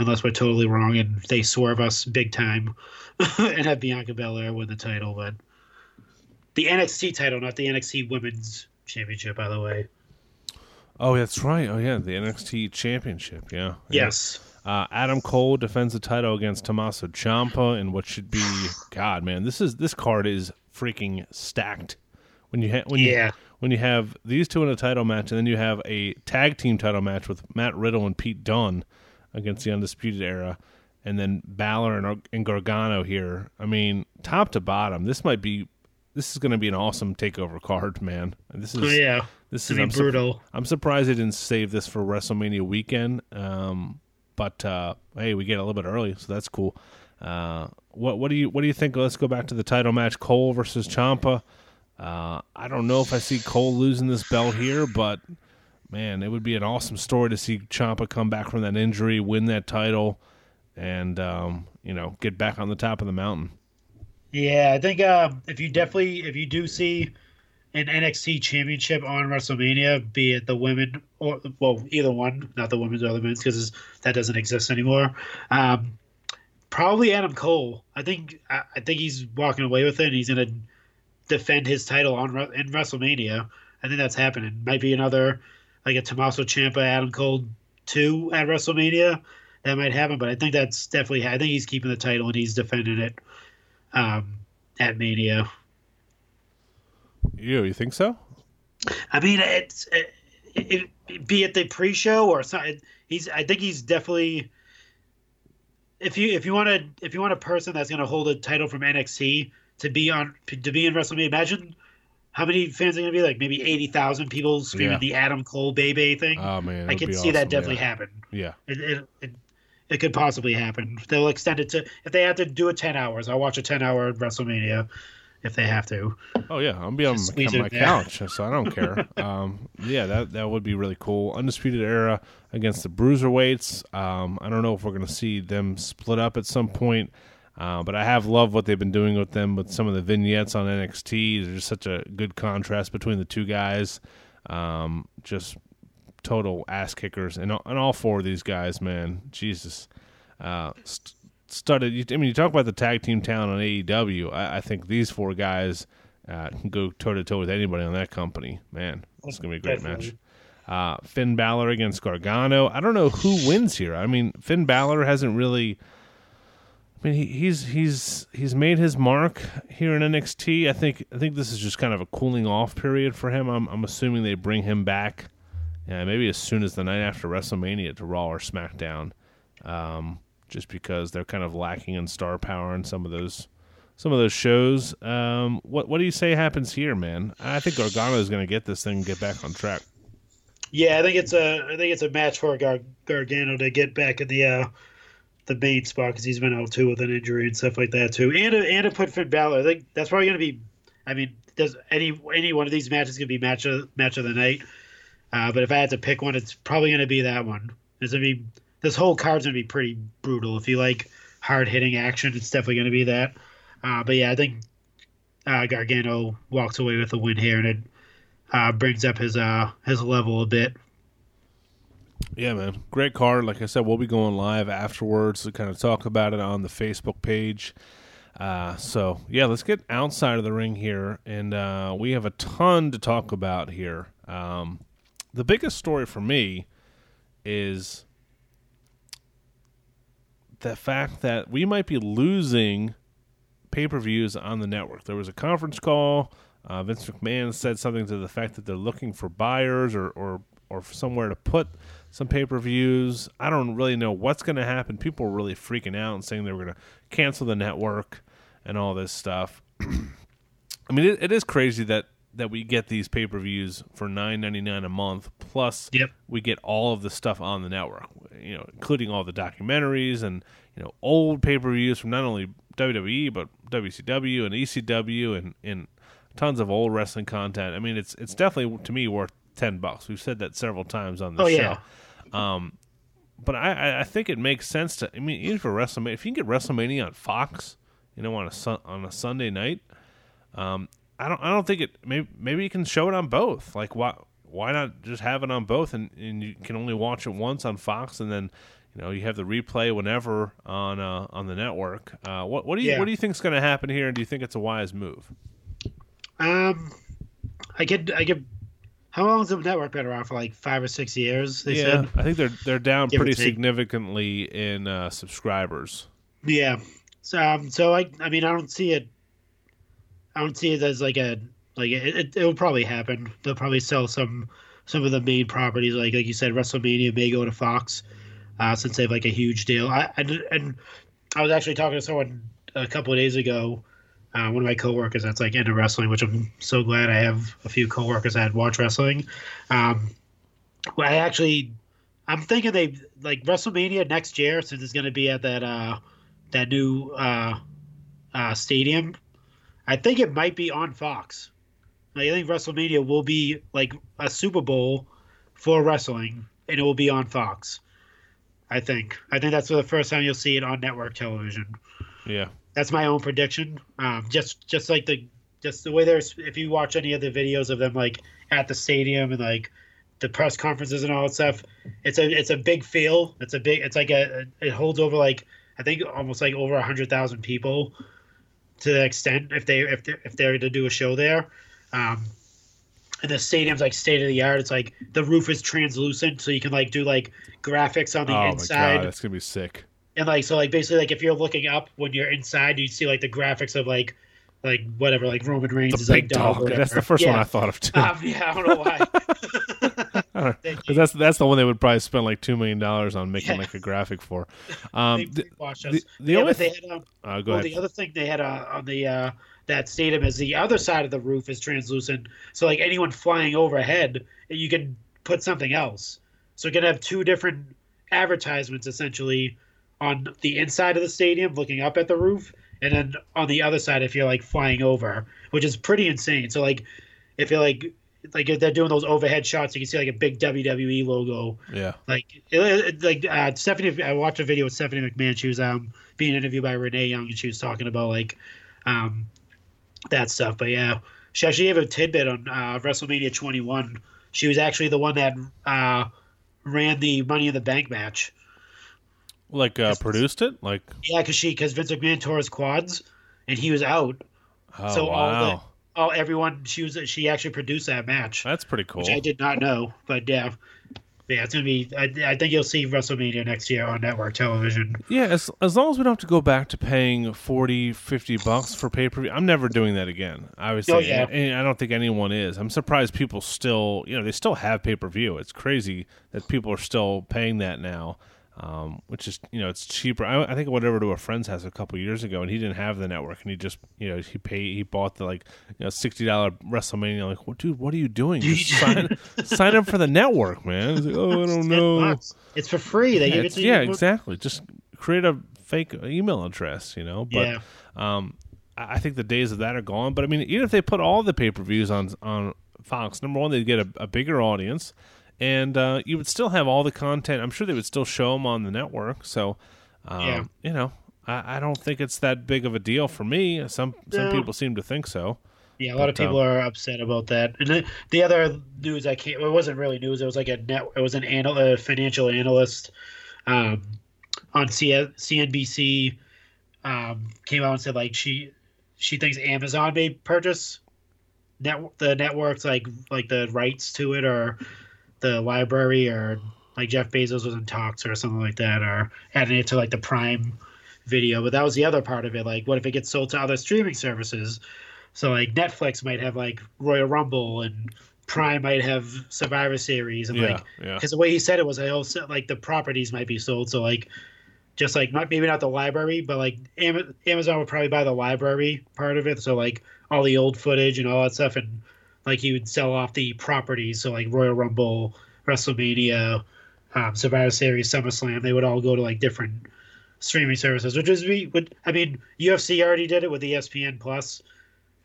unless we're totally wrong and they swerve us big time *laughs* and have Bianca Belair win the title. But the NXT title, not the NXT Women's Championship, by the way. Oh, that's right. Oh, yeah, the NXT Championship. Yeah. Yes. Uh, Adam Cole defends the title against Tommaso Ciampa in what should be God, man. This is this card is freaking stacked. When you ha- when Yeah. you when you have these two in a title match, and then you have a tag team title match with Matt Riddle and Pete Dunne against the Undisputed Era, and then Balor and, and Gargano here. I mean, top to bottom, this might be this is going to be an awesome takeover card, man. This is Oh, yeah. this is I'm brutal. I'm surprised they didn't save this for WrestleMania weekend. Um, but uh, hey, we get a little bit early, so that's cool. Uh, what what do you what do you think? Let's go back to the title match: Cole versus Ciampa. Uh, I don't know if I see Cole losing this belt here, but man, it would be an awesome story to see Ciampa come back from that injury, win that title, and um, you know get back on the top of the mountain. Yeah, I think uh, if you definitely if you do see an NXT championship on WrestleMania, be it the women or well either one, not the women's or the men's because that doesn't exist anymore. Um, probably Adam Cole. I think I, I think he's walking away with it. and He's gonna defend his title on in WrestleMania. I think that's happening. Might be another like a Tommaso Ciampa Adam Cole two at WrestleMania. That might happen, but I think that's definitely. I think he's keeping the title and he's defending it um, at Mania. You you think so? I mean, it's it, it, it, be it the pre-show or something. He's. I think he's definitely. If you if you want to if you want a person that's going to hold a title from NXT to be on to be in WrestleMania, imagine how many fans are going to be like maybe eighty thousand people screaming Yeah. the Adam Cole Baby thing. Oh man, I can see that definitely yeah. happen. Yeah. It, it, it, it could possibly happen. They'll extend it to if they have to do it ten hours. I'll watch a ten hour WrestleMania if they have to. Oh yeah, I'm be on my, on my couch, so I don't care. *laughs* um, yeah, that that would be really cool. Undisputed Era against the Broserweights. Um, I don't know if we're going to see them split up at some point, uh, but I have loved what they've been doing with them with some of the vignettes on NXT. There's such a good contrast between the two guys. Um, just total ass kickers, and all- and all four of these guys, man, Jesus. Uh, st- started. I mean, you talk about the tag team talent on AEW. I, I think these four guys uh, can go toe to toe with anybody on that company. Man, it's gonna be a great match. Uh, Finn Balor against Gargano. I don't know who wins here. I mean, Finn Balor hasn't really. I mean, he, he's he's he's made his mark here in NXT. I think I think this is just kind of a cooling off period for him. I'm I'm assuming they bring him back, yeah, maybe as soon as the night after WrestleMania to Raw or SmackDown, um, just because they're kind of lacking in star power in some of those some of those shows. Um, what what do you say happens here, man? I think Gargano is going to get this thing and get back on track. Yeah, I think it's a I think it's a match for Gar- Gargano to get back in the uh, the main spot because he's been out too with an injury and stuff like that too, and to, and to put Finn Balor. I think that's probably going to be. I mean, does any any one of these matches going to be match of match of the night? Uh, but if I had to pick one, it's probably going to be that one. It's going to be this whole card's going to be pretty brutal. If you like hard hitting action, it's definitely going to be that. Uh, but yeah, I think uh, Gargano walks away with a win here, and it uh, brings up his uh, his level a bit. Yeah, man. Great card. Like I said, we'll be going live afterwards to kind of talk about it on the Facebook page. Uh, so, yeah, let's get outside of the ring here. And uh, we have a ton to talk about here. Um, the biggest story for me is the fact that we might be losing pay per views on the network. There was a conference call. Uh, Vince McMahon said something to the fact that they're looking for buyers or, or, or somewhere to put some pay per views. I don't really know what's going to happen. People were really freaking out and saying they were going to cancel the network and all this stuff. *clears throat* I mean, it, it is crazy that that we get these pay per views for nine ninety nine a month. Plus, Yep. we get all of the stuff on the network. You know, including all the documentaries and you know old pay per views from not only WWE but WCW and ECW and and tons of old wrestling content. I mean, it's it's definitely to me worth ten bucks. We've said that several times on the Oh, show. yeah. Um, but I, I- think it makes sense to. I mean, even for WrestleMania, if you can get WrestleMania on Fox, you know, on a sun, on a Sunday night, um, I don't I don't think it. Maybe maybe you can show it on both. Like why why not just have it on both and, and you can only watch it once on Fox and then you know you have the replay whenever on uh, on the network. Uh, what what do you Yeah. what do you think is going to happen here? And do you think it's a wise move? Um, I get, I get. How long has the network been around for? Like five or six years? They yeah, said. I think they're they're down Give pretty significantly in uh, subscribers. Yeah. So, um, so I, I mean, I don't see it. I don't see it as like a like it. It, it will probably happen. They'll probably sell some some of the main properties, like like you said, WrestleMania may go to Fox, uh, since they have like a huge deal. I and, and I was actually talking to someone a couple of days ago. Uh, one of my coworkers that's like into wrestling, which I'm so glad I have a few coworkers that watch wrestling. Um, I actually, I'm thinking they like WrestleMania next year since it's going to be at that uh, that new uh, uh, stadium. I think it might be on Fox. Like, I think WrestleMania will be like a Super Bowl for wrestling, and it will be on Fox. I think. I think that's for the first time you'll see it on network television. Yeah. That's my own prediction. Um, just just like the just the way there's if you watch any of the videos of them like at the stadium and like the press conferences and all that stuff, it's a it's a big feel. It's a big it's like a it holds over like I think almost like over a hundred thousand people to the extent if they if they if they're to do a show there. Um, and the stadium's like state of the art. It's like the roof is translucent, so you can like do like graphics on the oh inside my god, that's gonna be sick. And like so like basically like if you're looking up when you're inside you see like the graphics of like like whatever like roman reigns The is like dog, dog. That's the first yeah. one I thought of too. um, yeah i don't know why *laughs* *laughs* Because that's that's the one they would probably spend like two million dollars on making Yeah. like a graphic for. *laughs* Um, the, the- the yeah, only but they had um, uh, go well, ahead. the other thing they had uh, on the uh that stadium is the other side of the roof is translucent so like anyone flying overhead you can put something else so you're gonna have two different advertisements essentially on the inside of the stadium looking up at the roof and then on the other side if you're like flying over which is pretty insane so like if you're like like if they're doing those overhead shots you can see like a big wwe logo yeah. like it, it- like uh, Stephanie. I watched a video with Stephanie McMahon. She was um being interviewed by Renee Young, and she was talking about like um that stuff. But yeah, she actually gave a tidbit on uh, WrestleMania 21. She was actually the one that uh ran the Money in the Bank match. Like uh, produced it. Like Yeah, because she because Vince McMahon tore his quads, and he was out. oh So all the- wow, Oh, everyone. She was she actually produced that match, that's pretty cool. which I did not know. But yeah. Yeah, it's gonna be. I, I think you'll see WrestleMania next year on network television. Yeah, as as long as we don't have to go back to paying 40, 50 bucks for pay per view, I'm never doing that again. Obviously, Oh, yeah. and I don't think anyone is. I'm surprised people still, you know, they still have pay per view. It's crazy that people are still paying that now, um, which is, you know, it's cheaper. I, I think I went over to a friend's house a couple years ago, and he didn't have the network, and he just, you know, he paid, he bought the like, you know, sixty dollar WrestleMania. Like, well, dude, what are you doing? Just sign, *laughs* sign up for the network, man. He's like, oh, I don't know. bucks. It's for free. They Yeah, give it to yeah, you. exactly. Just create a fake email address, you know. But Yeah. um, I I think the days of that are gone. But I mean, even if they put all the pay per views on on Fox, number one, they'd get a, a bigger audience, and uh, you would still have all the content. I'm sure they would still show them on the network. So, um, Yeah. you know, I, I don't think it's that big of a deal for me. Some some No. people seem to think so. Yeah, a lot of But, uh, people are upset about that. And the, the other news I can't. It wasn't really news. It was like a net. It was an anal, a financial analyst um, on C, CNBC um, came out and said like she she thinks Amazon may purchase net the networks like like the rights to it or the library or like Jeff Bezos was in talks or something like that or adding it to like the Prime video. But that was the other part of it. Like, what if it gets sold to other streaming services? So like Netflix might have like Royal Rumble and Prime might have Survivor Series and Yeah, like yeah. because the way he said it was like oh, also like the properties might be sold. So like just like not maybe not the library, but like Amazon would probably buy the library part of it. So like all the old footage and all that stuff, and like he would sell off the properties, so like Royal Rumble, WrestleMania, um, Survivor Series, SummerSlam, they would all go to like different streaming services, which is we would I mean UFC already did it with ESPN Plus.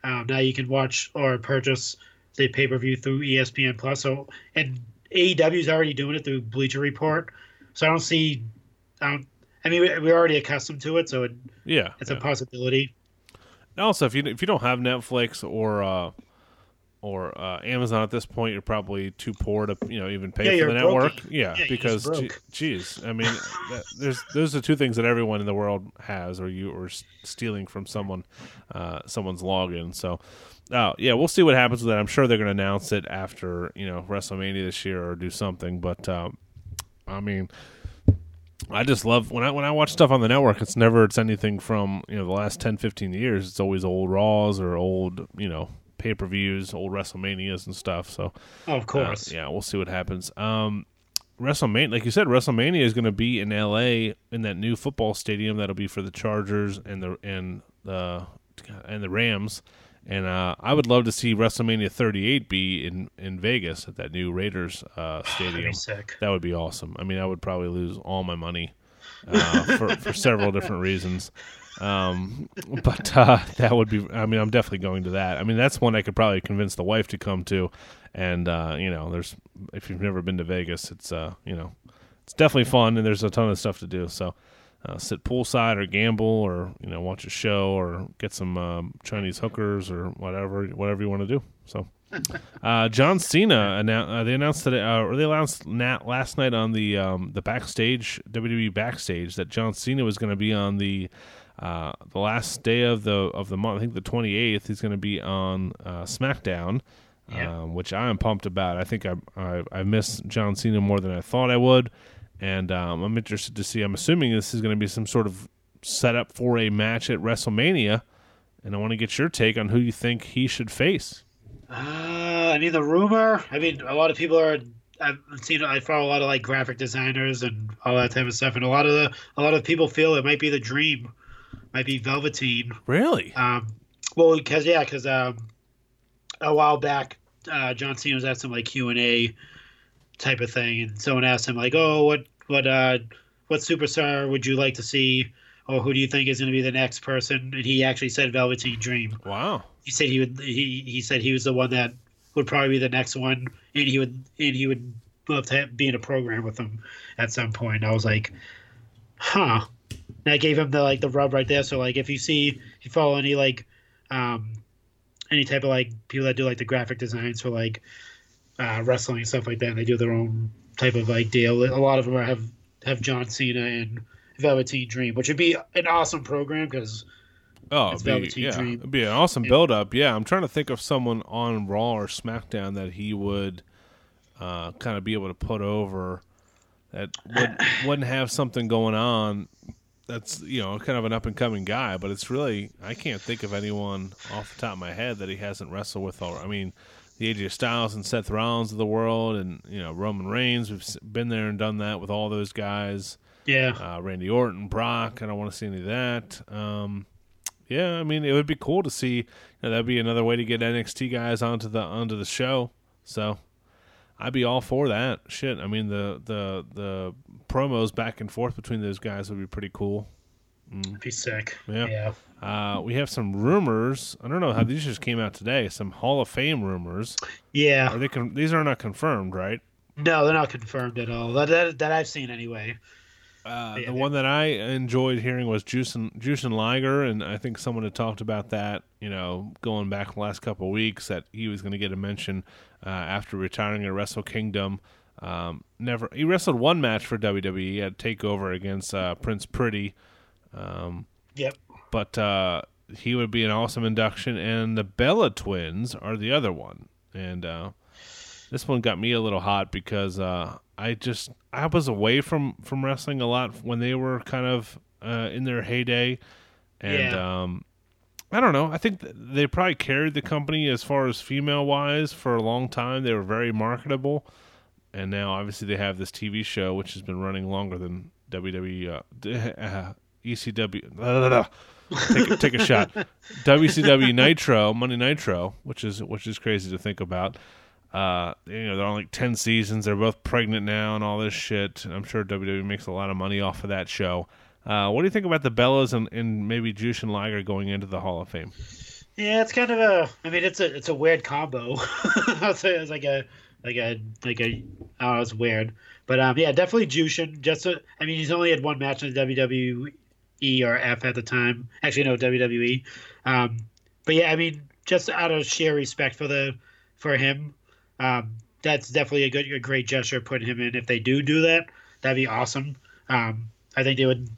Um, now you can watch or purchase the pay per view through ESPN Plus. So and AEW is already doing it through Bleacher Report. So I don't see. I don't. I mean, we're already accustomed to it, so it, yeah, it's yeah. a possibility. Also, if you if you don't have Netflix or uh, or uh, Amazon at this point, you're probably too poor to you know even pay yeah, for the network. Yeah, yeah because geez, I mean, *laughs* that, there's those are two things that everyone in the world has, or you or stealing from someone, uh, someone's login. So, oh yeah, we'll see what happens with that. I'm sure they're going to announce it after you know WrestleMania this year or do something. But um, I mean. I just love when I when I watch stuff on the network. It's never it's anything from you know the last 10, 15 years. It's always old Raws or old you know pay per views, old WrestleManias and stuff. So, oh, of course, uh, yeah, we'll see what happens. Um, WrestleMania, like you said, WrestleMania is going to be in LA in that new football stadium that'll be for the Chargers and the and the and the Rams. And uh, I would love to see WrestleMania 38 be in, in Vegas at that new Raiders uh, *sighs* stadium. that would be awesome. I mean, I would probably lose all my money uh, for, for several different reasons. Um, but uh, that would be. I mean, I'm definitely going to that. I mean, that's one I could probably convince the wife to come to. And uh, you know, there's if you've never been to Vegas, it's uh, you know, it's definitely fun, and there's a ton of stuff to do. So. Uh, sit poolside or gamble or you know watch a show or get some um, Chinese hookers or whatever whatever you want to do. So uh, John Cena announced uh, they announced that uh, or they announced nat- last night on the um, the backstage WWE backstage that John Cena was going to be on the uh, the last day of the of the month, I think the 28th, he's going to be on uh, SmackDown, yeah. um, which I am pumped about. I think I, I I miss John Cena more than I thought I would, and um, I'm interested to see. I'm assuming this is going to be some sort of setup for a match at WrestleMania, and I want to get your take on who you think he should face. Uh, I mean, the rumor. I mean, a lot of people are I've seen I follow a lot of like graphic designers and all that type of stuff, and a lot of the a lot of people feel it might be the dream be Velveteen. Really? Um, well, because yeah, because um, a while back, uh, John Cena was at some like Q and A type of thing, and someone asked him like, "Oh, what what uh, what superstar would you like to see, or who do you think is going to be the next person?" And he actually said Velveteen Dream. Wow. He said he would. He he said he was the one that would probably be the next one, and he would and he would love to have, be in a program with him at some point. I was like, huh. And I gave him the like the rub right there. So like if you see if you follow any like um any type of like people that do like the graphic designs for like uh, wrestling and stuff like that, and they do their own type of like deal. A lot of them are, have have John Cena and Velveteen Dream, which would be an awesome program because oh, it'd be, yeah, Dream. it'd be an awesome build up. Yeah, I'm trying to think of someone on Raw or SmackDown that he would uh, kind of be able to put over that would, *sighs* wouldn't have something going on that's you know kind of an up and coming guy, but it's really I can't think of anyone off the top of my head that he hasn't wrestled with. All I mean, the AJ Styles and Seth Rollins of the world, and you know Roman Reigns. We've been there and done that with all those guys. Yeah, uh, Randy Orton, Brock. I don't want to see any of that. Um, yeah, I mean it would be cool to see. You know, that'd be another way to get NXT guys onto the onto the show. So I'd be all for that. Shit, I mean the the the promos back and forth between those guys would be pretty cool. Mm. Be sick. Yeah. yeah. Uh, we have some rumors. I don't know how these just came out today. Some Hall of Fame rumors. Yeah. Are they? Con- these are not confirmed, right? No, they're not confirmed at all. That that, that I've seen anyway. Uh, yeah, the one that I enjoyed hearing was Jushin, Jushin Liger, and I think someone had talked about that, you know, going back the last couple of weeks, that he was going to get a mention uh, after retiring at Wrestle Kingdom. Um, never, he wrestled one match for WWE at Takeover against uh, Prince Pretty. Um, yep. But uh, he would be an awesome induction, and the Bella twins are the other one, and uh, this one got me a little hot because uh, I just I was away from from wrestling a lot when they were kind of uh, in their heyday, and yeah. um, I don't know. I think they probably carried the company as far as female wise for a long time. They were very marketable, and now obviously they have this TV show which has been running longer than WWE uh, ECW. Blah. take, take a shot. *laughs* WCW Nitro, Monday Nitro, which is which is crazy to think about. Uh, you know, they're on like ten seasons. They're both pregnant now, and all this shit. I'm sure WWE makes a lot of money off of that show. Uh, what do you think about the Bellas and, and maybe and Liger going into the Hall of Fame? Yeah, it's kind of a. I mean, it's a it's a weird combo. *laughs* It's like a like a like a. Oh, it's weird, but um, yeah, definitely Jushin. Just I mean, he's only had one match in the WWE or F at the time. Actually, no WWE. Um, but yeah, I mean, just out of sheer respect for the for him, um, that's definitely a good, a great gesture putting him in. If they do do that, that'd be awesome. Um, I think they would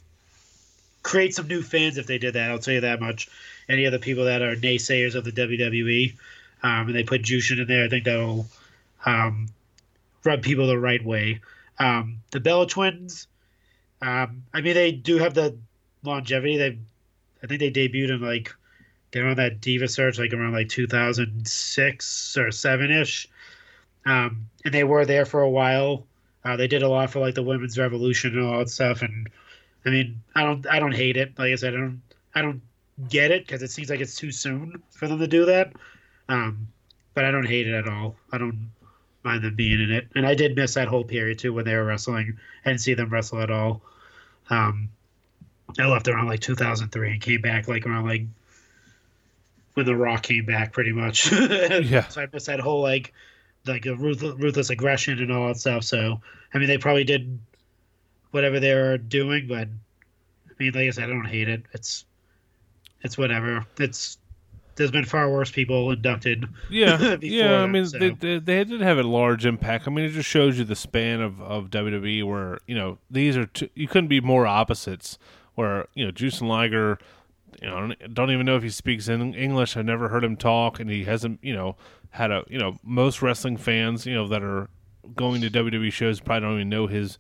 create some new fans if they did that. I'll tell you that much. Any of the people that are naysayers of the WWE, um, and they put Jushin in there, I think that'll um, rub people the right way. Um, the Bella Twins, um, I mean, they do have the longevity. They, I think they debuted in like they're on that Diva search like around like 2006 or seven ish, um, and they were there for a while. Uh, they did a lot for like the women's revolution and all that stuff, and I mean, I don't, I don't hate it. Like I said, I don't, I don't get it because it seems like it's too soon for them to do that. Um, but I don't hate it at all. I don't mind them being in it, and I did miss that whole period too when they were wrestling. I didn't see them wrestle at all. Um, I left around like 2003 and came back like around like when The Rock came back, pretty much. *laughs* yeah. So I missed that whole like like a ruthless, ruthless aggression and all that stuff. So I mean, they probably did whatever they're doing, but I mean, like I said, I don't hate it. It's it's whatever. It's there's been far worse people inducted. *laughs* Yeah, yeah. I mean, so. they, they, they did have a large impact. I mean, it just shows you the span of, of WWE, where you know these are two, you couldn't be more opposites. Where you know, Jushin Liger, you know, don't even know if he speaks in English. I've never heard him talk, and he hasn't, you know, had a you know most wrestling fans, you know, that are going to WWE shows probably don't even know his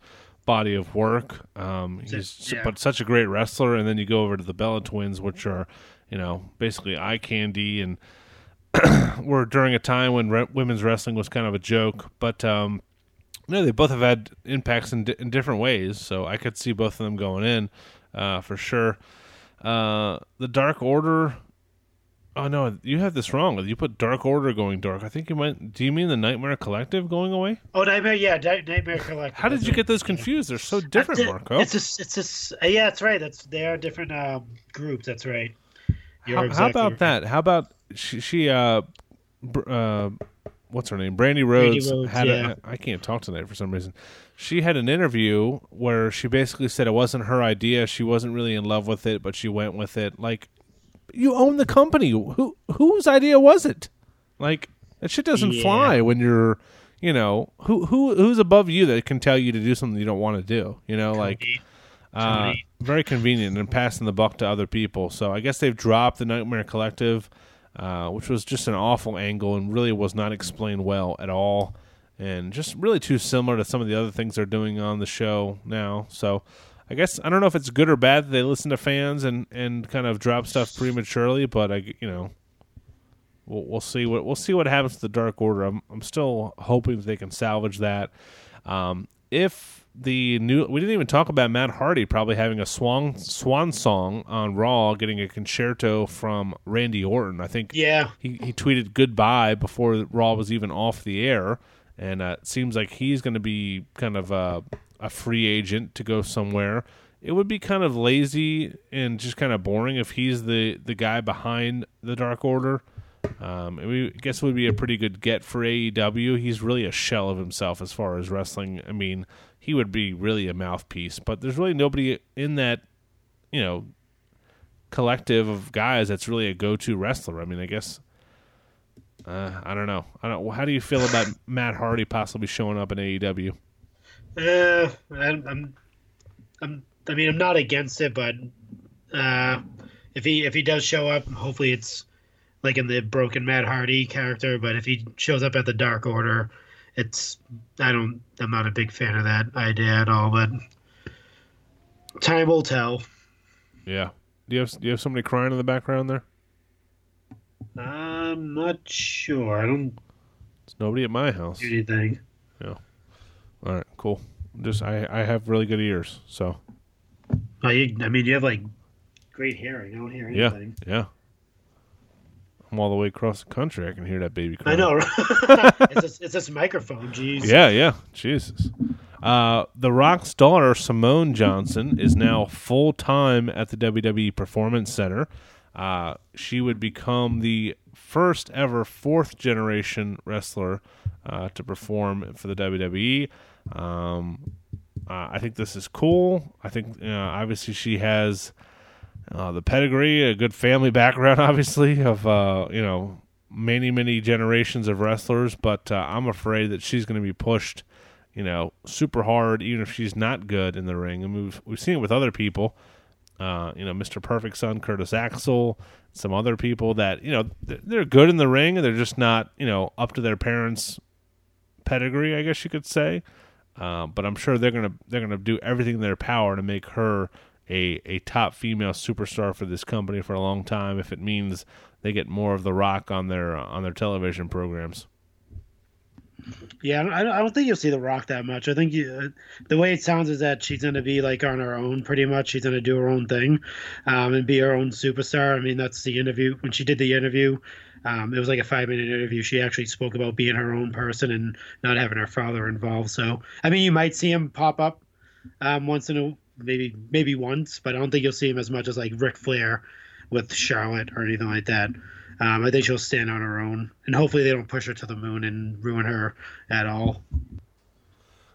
body of work. Um, he's yeah. but such a great wrestler, and then you go over to the Bella Twins, which are you know basically eye candy, and *clears throat* were during a time when re- women's wrestling was kind of a joke. But um, you know, they both have had impacts in, di- in different ways, so I could see both of them going in uh, for sure. Uh, the Dark Order Oh no, you have this wrong. You put Dark Order going dark. I think you meant. Do you mean the Nightmare Collective going away? Oh, Nightmare, yeah, Nightmare Collective. How did you get those confused? They're so different, Marco. It's a, it's a, yeah, that's right. That's they are different um, groups. That's right. How, exactly how, about right. that? How about she? she uh, uh, what's her name? Brandi Rhodes, Brandi Rhodes had. Yeah. A, I can't talk tonight for some reason. She had an interview where she basically said it wasn't her idea. She wasn't really in love with it, but she went with it. Like you own the company. Who whose idea was it? Like that shit doesn't yeah. fly when you're, you know, who who who's above you that can tell you to do something you don't want to do. You know, like. Uh, very convenient and passing the buck to other people. So I guess they've dropped the Nightmare Collective, uh, which was just an awful angle and really was not explained well at all, and just really too similar to some of the other things they're doing on the show now. So I guess I don't know if it's good or bad that they listen to fans and, and kind of drop stuff prematurely, but I you know we'll, we'll see what we'll see what happens to the Dark Order. I'm I'm still hoping that they can salvage that. Um, if the new we didn't even talk about Matt Hardy probably having a swan swan song on Raw, getting a con-chair-to from Randy Orton. I think yeah he he tweeted goodbye before Raw was even off the air, and uh, it seems like he's going to be kind of uh, a free agent to go somewhere. It would be kind of lazy and just kind of boring if he's the, the guy behind the Dark Order. Um, I guess it would be a pretty good get for AEW. He's really a shell of himself as far as wrestling. I mean, he would be really a mouthpiece, but there's really nobody in that, you know, collective of guys that's really a go-to wrestler. I mean, I guess uh, I don't know. I don't. How do you feel about *laughs* Matt Hardy possibly showing up in AEW? Uh, I'm, I'm, I'm, I mean, I'm not against it, but uh, if he if he does show up, hopefully it's like in the broken Matt Hardy character. But if he shows up at the Dark Order, it's I don't I'm not a big fan of that idea at all. But time will tell. Yeah. Do you have do you have somebody crying in the background there? I'm not sure. I don't. It's nobody at my house. Anything. Yeah. All right, cool. Just I I have really good ears, so. Oh, you, I mean, you have like great hearing. I don't hear anything. Yeah, yeah. I'm all the way across the country. I can hear that baby crying. I know. Right? *laughs* it's, this, it's this microphone. Jeez. Yeah, yeah. Jesus. Uh, the Rock's daughter, Simone Johnson, is now full time at the WWE Performance Center. Uh, she would become the first ever fourth generation wrestler uh, to perform for the WWE. Um, uh, I think this is cool. I think you know, obviously she has uh, the pedigree, a good family background, *laughs* obviously of uh, you know many many generations of wrestlers. But uh, I'm afraid that she's going to be pushed, you know, super hard, even if she's not good in the ring. And we've we've seen it with other people. Uh, you know, Mr. Perfect son, Curtis Axel, some other people that you know they're good in the ring, and they're just not you know up to their parents' pedigree, I guess you could say. Uh, but I'm sure they're gonna they're gonna do everything in their power to make her a a top female superstar for this company for a long time. If it means they get more of the Rock on their uh, on their television programs. Yeah, I don't, I don't think you'll see the Rock that much. I think you, uh, the way it sounds is that she's going to be like on her own, pretty much. She's going to do her own thing, um, and be her own superstar. I mean, that's the interview when she did the interview. Um, it was like a five minute interview. She actually spoke about being her own person and not having her father involved. So, I mean, you might see him pop up um, once in a maybe maybe once, but I don't think you'll see him as much as like Ric Flair with Charlotte or anything like that. Um, I think she'll stand on her own, and hopefully they don't push her to the moon and ruin her at all.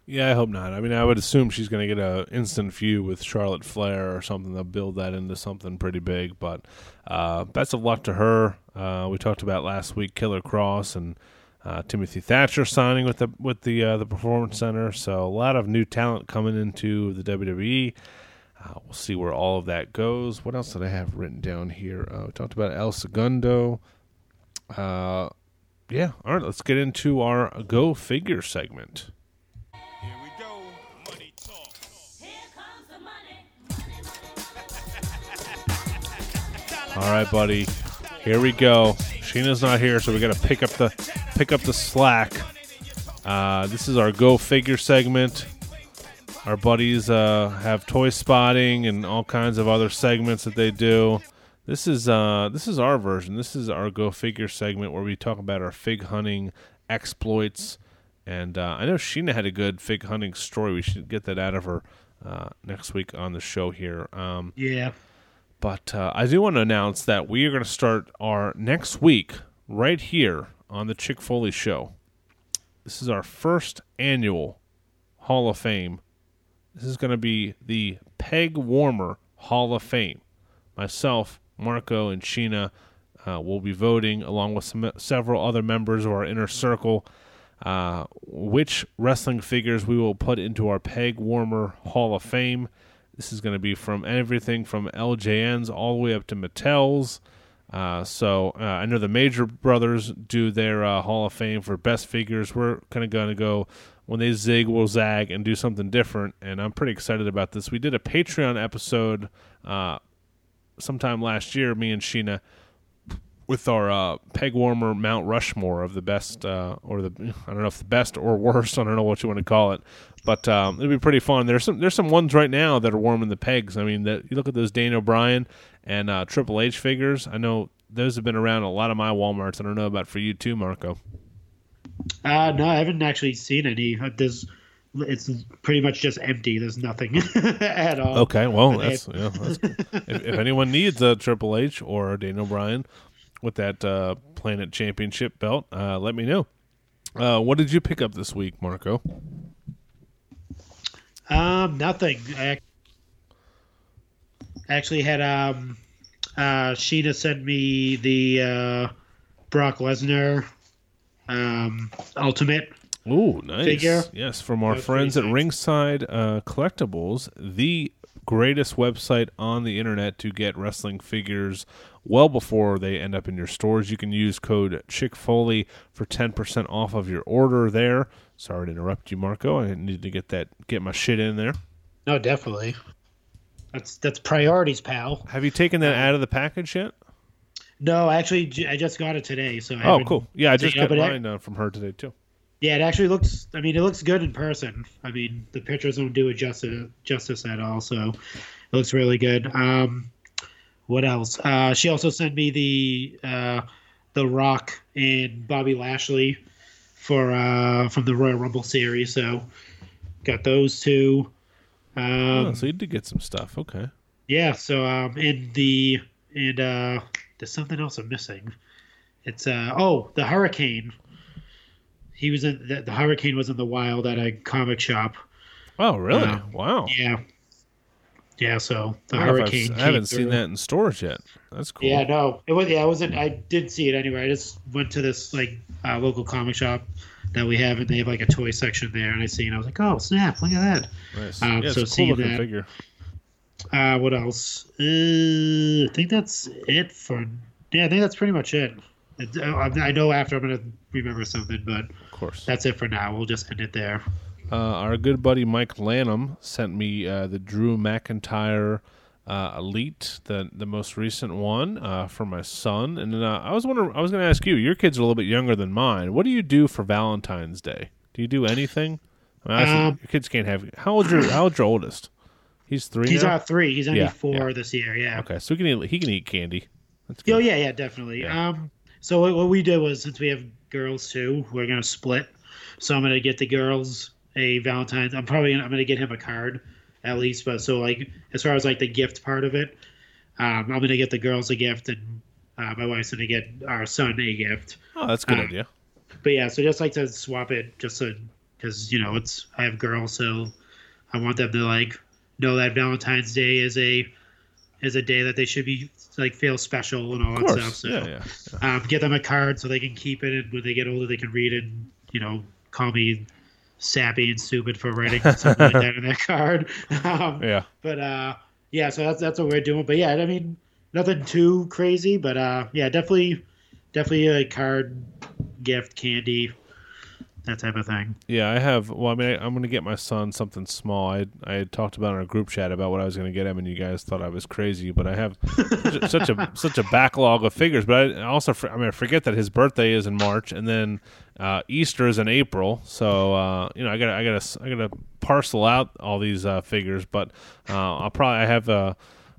Yeah, I hope not. I mean, I would assume she's going to get a instant feud with Charlotte Flair or something. They'll build that into something pretty big. But uh, best of luck to her. Uh, we talked about last week Killer Kross and uh, Timothy Thatcher signing with the with the uh, the Performance Center. So a lot of new talent coming into the WWE. Uh, we'll see where all of that goes. What else did I have written down here? Uh, we talked about El Segundo. Uh, yeah, all right. Let's get into our Go Figure segment. All right, buddy. Here we go. Sheena's not here, so we got to pick up the pick up the slack. Uh, this is our Go Figure segment. Our buddies uh, have toy spotting and all kinds of other segments that they do. This is uh, this is our version. This is our Go Figure segment where we talk about our fig hunting exploits. And uh, I know Sheena had a good fig hunting story. We should get that out of her uh, next week on the show here. Um, yeah. But uh, I do want to announce that we are going to start our next week right here on the Chick Foley Show. This is our first annual Hall of Fame this is going to be the Peg Warmer Hall of Fame. Myself, Marco, and Sheena uh, will be voting, along with some, several other members of our inner circle, uh, which wrestling figures we will put into our Peg Warmer Hall of Fame. This is going to be from everything from LJNs all the way up to Mattel's. Uh, so uh, I know the Major Brothers do their uh, Hall of Fame for best figures. We're kind of going to go when they zig, we'll zag and do something different. And I'm pretty excited about this. We did a Patreon episode uh, sometime last year, me and Sheena, with our uh, peg warmer Mount Rushmore of the best, uh, or the I don't know if the best or worst. I don't know what you want to call it, but um, it'll be pretty fun. There's some there's some ones right now that are warming the pegs. I mean, that you look at those Daniel Bryan and uh, Triple H figures. I know those have been around a lot of my WalMarts. I don't know about for you too, Marco. Uh, no, I haven't actually seen any. Uh, there's, it's pretty much just empty. There's nothing *laughs* at all. Okay, well, that's, yeah, that's if, if, anyone needs a Triple H or a Daniel Bryan with that uh, Planet Championship belt, uh, let me know. Uh, what did you pick up this week, Marco? Um, nothing. I actually had um, uh, Sheena sent me the uh, Brock Lesnar um, Ultimate. Ooh, nice. Figure. Yes, from our friends at Ringside uh, Collectibles, the greatest website on the internet to get wrestling figures well before they end up in your stores. You can use code Chick Foley for ten percent off of your order there. Sorry to interrupt you, Marco. I need to get that get my shit in there. No, definitely. That's that's priorities, pal. Have you taken that out of the package yet? No, actually, I just got it today. So I oh, cool. Yeah, I just got mine uh, from her today too. Yeah, it actually looks. I mean, it looks good in person. I mean, the pictures don't do it justice justice at all. So it looks really good. Um, what else? Uh, she also sent me the uh, the Rock and Bobby Lashley for uh, from the Royal Rumble series. So got those two. Um, oh, so you did get some stuff. Okay. Yeah. So um, and the and uh, there's something else I'm missing. It's uh oh the Hurricane. He was in the, the Hurricane was in the wild at a comic shop. Oh really? Uh, wow. Yeah. Yeah, so the I hurricane. I haven't through. seen that in stores yet. That's cool. Yeah, no, it was. Yeah, I wasn't. I did see it anyway. I just went to this like uh, local comic shop that we have, and they have like a toy section there, and I see, and I was like, oh snap! Look at that. Nice. Um, yeah, so it's a that. Figure. Uh, what else? Uh, I think that's it for. Yeah, I think that's pretty much it. Uh, I know after I'm gonna remember something, but of course, that's it for now. We'll just end it there. Uh, our good buddy Mike Lanham sent me uh, the Drew McIntyre uh, Elite, the the most recent one uh, for my son. And then uh, I was wondering, I was going to ask you. Your kids are a little bit younger than mine. What do you do for Valentine's Day? Do you do anything? I mean, um, your kids can't have. How old your How old's your oldest? He's three. He's now? three. He's only yeah, four yeah. this year. Yeah. Okay, so he can eat, he can eat candy. That's good. Oh yeah, yeah, definitely. Yeah. Um, so what, what we did was since we have girls too, we're gonna split. So I'm gonna get the girls a Valentine's. I'm probably gonna, I'm gonna get him a card at least. But so like as far as like the gift part of it, um, I'm gonna get the girls a gift and uh, my wife's gonna get our son a gift. Oh, that's a good uh, idea. But yeah, so just like to swap it, just so because you know it's I have girls, so I want them to like know that Valentine's Day is a is a day that they should be like feel special and all that stuff. So yeah, yeah, yeah. Um, get them a card so they can keep it, and when they get older, they can read it. And, you know, call me sappy and stupid for writing *laughs* something like that in that card. Um, yeah. But uh, yeah, so that's that's what we're doing. But yeah, I mean, nothing too crazy, but uh, yeah, definitely, definitely a card, gift, candy, that type of thing. Yeah, I have. Well, I mean, I, am going to get my son something small. I I had talked about in our group chat about what I was going to get him, and you guys thought I was crazy. But I have *laughs* such a such a backlog of figures. But I also, I mean, I forget that his birthday is in March, and then uh, Easter is in April. So uh, you know, I got I got I got to parcel out all these uh, figures. But uh, I'll probably I have a.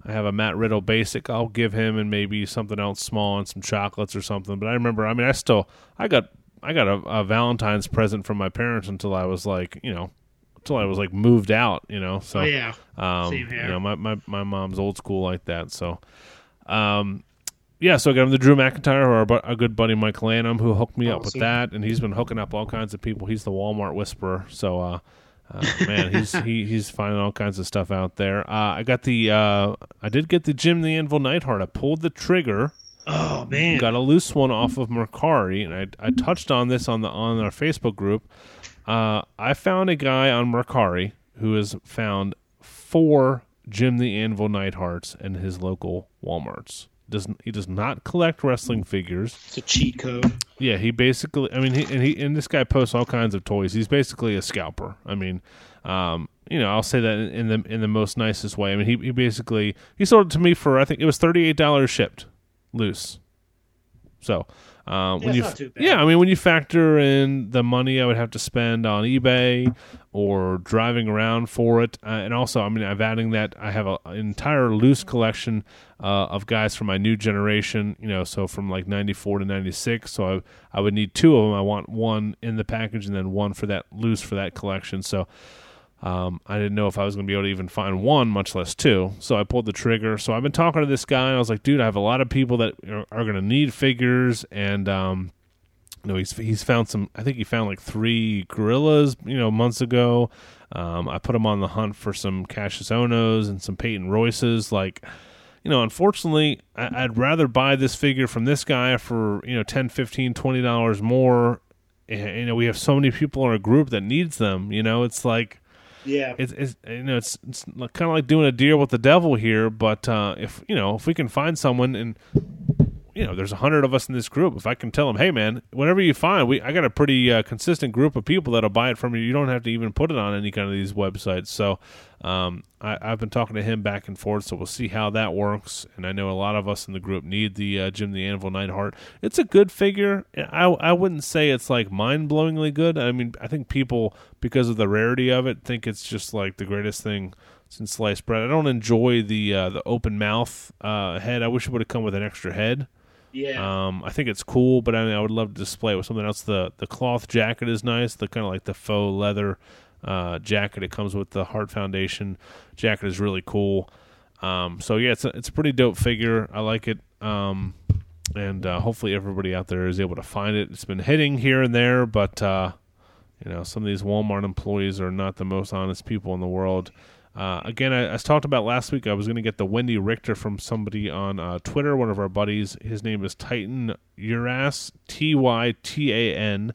I have a Matt Riddle basic. I'll give him and maybe something else small and some chocolates or something. But I remember, I mean, I still, I got I got a, a Valentine's present from my parents until I was like, you know, until I was like moved out, you know. So oh, yeah, um, Same here. You know, my, my my mom's old school like that. So, um, yeah. So I got him the Drew McIntyre, or our, a good buddy Mike Lanham, who hooked me oh, up with that, and he's been hooking up all kinds of people. He's the Walmart whisperer. So, uh, uh, man, he's *laughs* he, he's finding all kinds of stuff out there. Uh, I got the uh, I did get the Jim the Anvil Neidhart. I pulled the trigger Oh man, got a loose one off of Mercari, and I, I touched on this on the on our Facebook group. Uh, I found a guy on Mercari who has found four Jim the Anvil Neidharts in his local WalMarts. Doesn't he does not collect wrestling figures? It's a cheat code. Yeah, he basically. I mean, he and he and this guy posts all kinds of toys. He's basically a scalper. I mean, um, you know, I'll say that in the in the most nicest way. I mean, he, he basically he sold it to me for I think it was thirty eight dollars shipped loose. So um, yeah, when you yeah, I mean when you factor in the money I would have to spend on eBay or driving around for it, uh, and also I mean I'm adding that I have a, an entire loose collection uh, of guys from my new generation, you know, so from like '94 to '96. So I I would need two of them. I want one in the package and then one for that loose for that collection. So um, I didn't know if I was going to be able to even find one, much less two. So I pulled the trigger. So I've been talking to this guy, I was like, dude, I have a lot of people that are, are going to need figures, and um, you know, he's he's found some. I think he found like three gorillas, you know, months ago. Um, I put him on the hunt for some Cassius Ohnos and some Peyton Royces. Like, you know, unfortunately, I, would rather buy this figure from this guy for you know 10 15 20 dollars more. And, you know, we have so many people in our group that needs them. You know, it's like yeah, it's, it's you know it's it's kind of like doing a deal with the devil here. But uh, if you know if we can find someone and you know there's a hundred of us in this group, if I can tell them, hey man, whatever you find, we I got a pretty uh, consistent group of people that'll buy it from you. You don't have to even put it on any kind of these websites. So Um, I, have been talking to him back and forth, so we'll see how that works. And I know a lot of us in the group need the uh, Jim the Anvil Neidhart. It's a good figure. I I wouldn't say it's like mind blowingly good. I mean, I think people because of the rarity of it think it's just like the greatest thing since sliced bread. I don't enjoy the uh, the open mouth uh, head. I wish it would have come with an extra head. Yeah. Um, I think it's cool, but I mean, I would love to display it with something else. The the cloth jacket is nice. The kind of like the faux leather uh, jacket. It comes with the Hart Foundation jacket is really cool. Um, so yeah, it's a, it's a pretty dope figure. I like it. Um, and uh, hopefully everybody out there is able to find it. It's been hitting here and there, but uh, you know some of these Walmart employees are not the most honest people in the world. Uh, again, I, talked about last week. I was going to get the Wendi Richter from somebody on uh, Twitter, one of our buddies. His name is Titan Urass, T Y T A N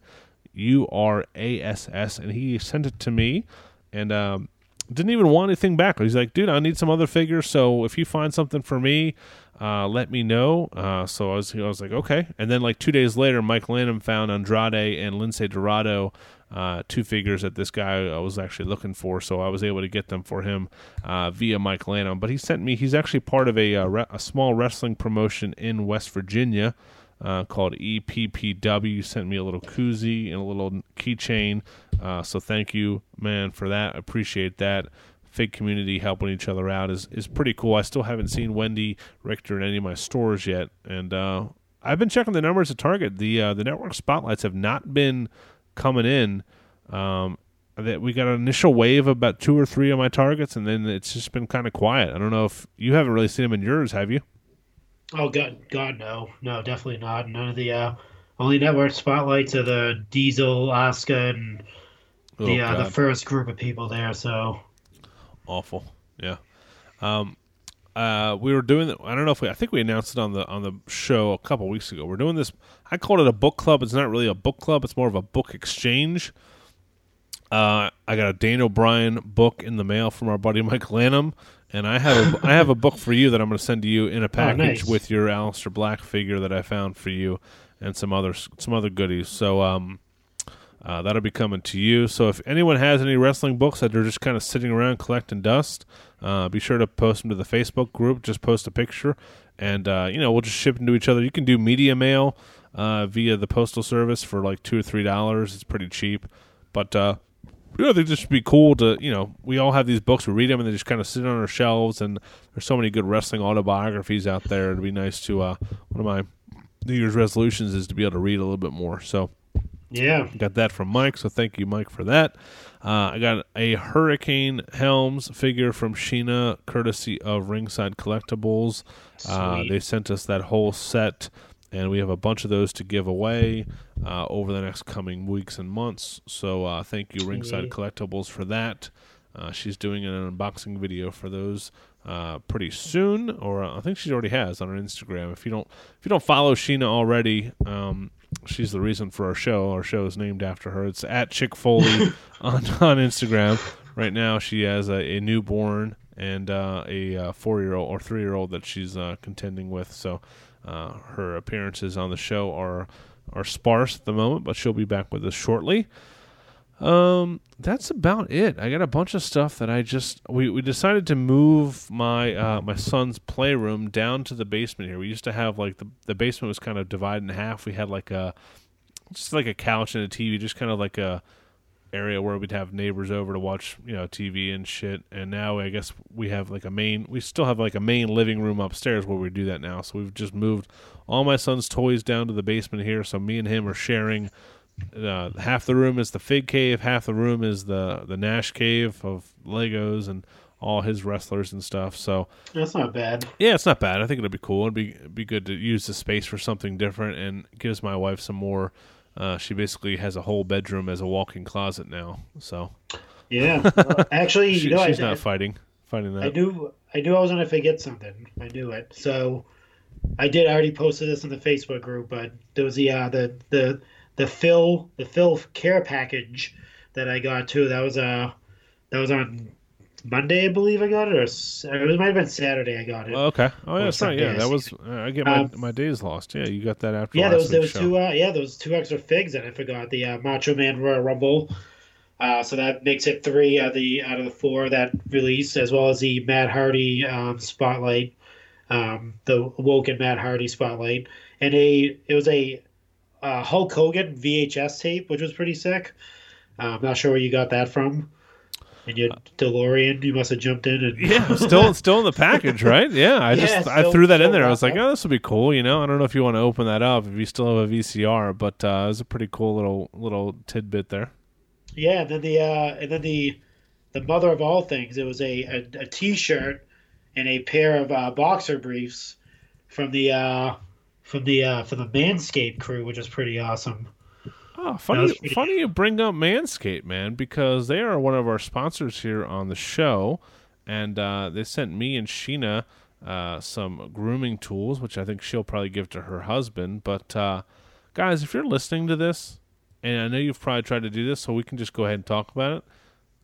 U R A S S, and he sent it to me, and um, didn't even want anything back. He's like, dude, I need some other figures. So if you find something for me, uh, let me know. Uh, so I was, I was like, okay. And then like two days later, Mike Lanham found Andrade and Lince Dorado, uh, two figures that this guy I was actually looking for. So I was able to get them for him uh, via Mike Lanham. But he sent me. He's actually part of a, a, uh, a small wrestling promotion in West Virginia uh, called EPPW. Sent me a little koozie and a little keychain. Uh, so thank you, man, for that. Appreciate that. Fake community helping each other out is, is pretty cool. I still haven't seen Wendi Richter in any of my stores yet, and uh, I've been checking the numbers at Target. The uh, the network spotlights have not been coming in. Um, that we got an initial wave of about two or three of my targets, and then it's just been kind of quiet. I don't know if you haven't really seen them in yours, have you? Oh God, God, no, no, definitely not. None of the uh, only network spotlights are the Diesel, Oscar, and the oh, uh, the first group of people there. So awful, yeah. Um, uh, we were doing. I don't know if we. I think we announced it on the on the show a couple weeks ago. We're doing this. I called it a book club. It's not really a book club. It's more of a book exchange. Uh, I got a Dane O'Brien book in the mail from our buddy Mike Lanham and I have a, *laughs* I have a book for you that I'm going to send to you in a oh, package oh, nice. with your Aleister Black figure that I found for you, and some other some other goodies. So um, uh, that'll be coming to you. So if anyone has any wrestling books that are just kind of sitting around collecting dust, uh, be sure to post them to the Facebook group. Just post a picture, and uh, you know we'll just ship them to each other. You can do media mail uh, via the postal service for like two or three dollars. It's pretty cheap, but uh, you know, I think this would be cool to, you know, we all have these books, we read them, and they just kind of sit on our shelves. And there's so many good wrestling autobiographies out there. It'd be nice to, uh, one of my New Year's resolutions is to be able to read a little bit more. So, yeah, got that from Mike. So thank you, Mike, for that. Uh, I got a Hurricane Helms figure from Sheena, courtesy of Ringside Collectibles. Uh, they sent us that whole set and we have a bunch of those to give away uh, over the next coming weeks and months. So uh, thank you, Ringside Collectibles, for that. Uh, she's doing an unboxing video for those uh, pretty soon, or uh, I think she already has on her Instagram. If you don't, if you don't follow Sheena already, um, she's the reason for our show. Our show is named after her. It's at Chick Foley *laughs* on on Instagram. Right now, she has a, a newborn and uh, a four year old or three year old that she's contending with. So uh, her appearances on the show are are sparse at the moment, but she'll be back with us shortly. Um, that's about it. I got a bunch of stuff that I just we, we decided to move my uh, my son's playroom down to the basement here. We used to have like the the basement was kind of divided in half. We had like a just like a couch and a TV, just kind of like a area where we'd have neighbors over to watch, you know, TV and shit. And now I guess we have like a main, we still have like a main living room upstairs where we do that now. So we've just moved all my son's toys down to the basement here. So me and him are sharing. Uh, half the room is the fig cave, half the room is the the Nash cave of Legos and all his wrestlers and stuff. So that's not bad. Yeah, it's not bad. I think it'll be cool. It'd be be good to use the space for something different and gives my wife some more uh, she basically has a whole bedroom as a walk-in closet now. So yeah, *laughs* actually, she, you know, she's I, not fighting fighting that. I do. I knew I was gonna forget something. I knew it. So I did. I already posted this in the Facebook group, but there was the uh, the the the Phil the Phil care package that I got too. That was uh that was on Monday, I believe I got it, or it might have been Saturday. I got it. Oh, okay. Oh yeah, that's right. Yeah, that was. Uh, I get my, um, my days lost. Yeah, you got that after. Yeah, there was there was show. two. Uh, yeah, there was two extra figs, and I forgot the uh, Macho Man Royal Rumble Uh, so that makes it three out of the out of the four that released, as well as the Matt Hardy um, spotlight, um, the Woken Matt Hardy spotlight, and a it was a uh, Hulk Hogan VHS tape, which was pretty sick. Uh, I'm not sure where you got that from. And your DeLorean, you must have jumped in and *laughs* yeah, still still in the package, *laughs* right? Yeah, I Yeah, just I threw that in there. I was like, oh, this would be cool. You know, I don't know if you want to open that up if you still have a VCR, but uh, it was a pretty cool little little tidbit there. Yeah, and then the uh, and then the the mother of all things. It was a a, a T-shirt and a pair of uh, boxer briefs from the uh, from the uh, from the Manscaped crew, which is pretty awesome. Oh, funny, pretty- funny you bring up Manscaped, man, because they are one of our sponsors here on the show, and uh, they sent me and Sheena uh, some grooming tools, which I think she'll probably give to her husband. But uh, guys, if you're listening to this, and I know you've probably tried to do this, so we can just go ahead and talk about it.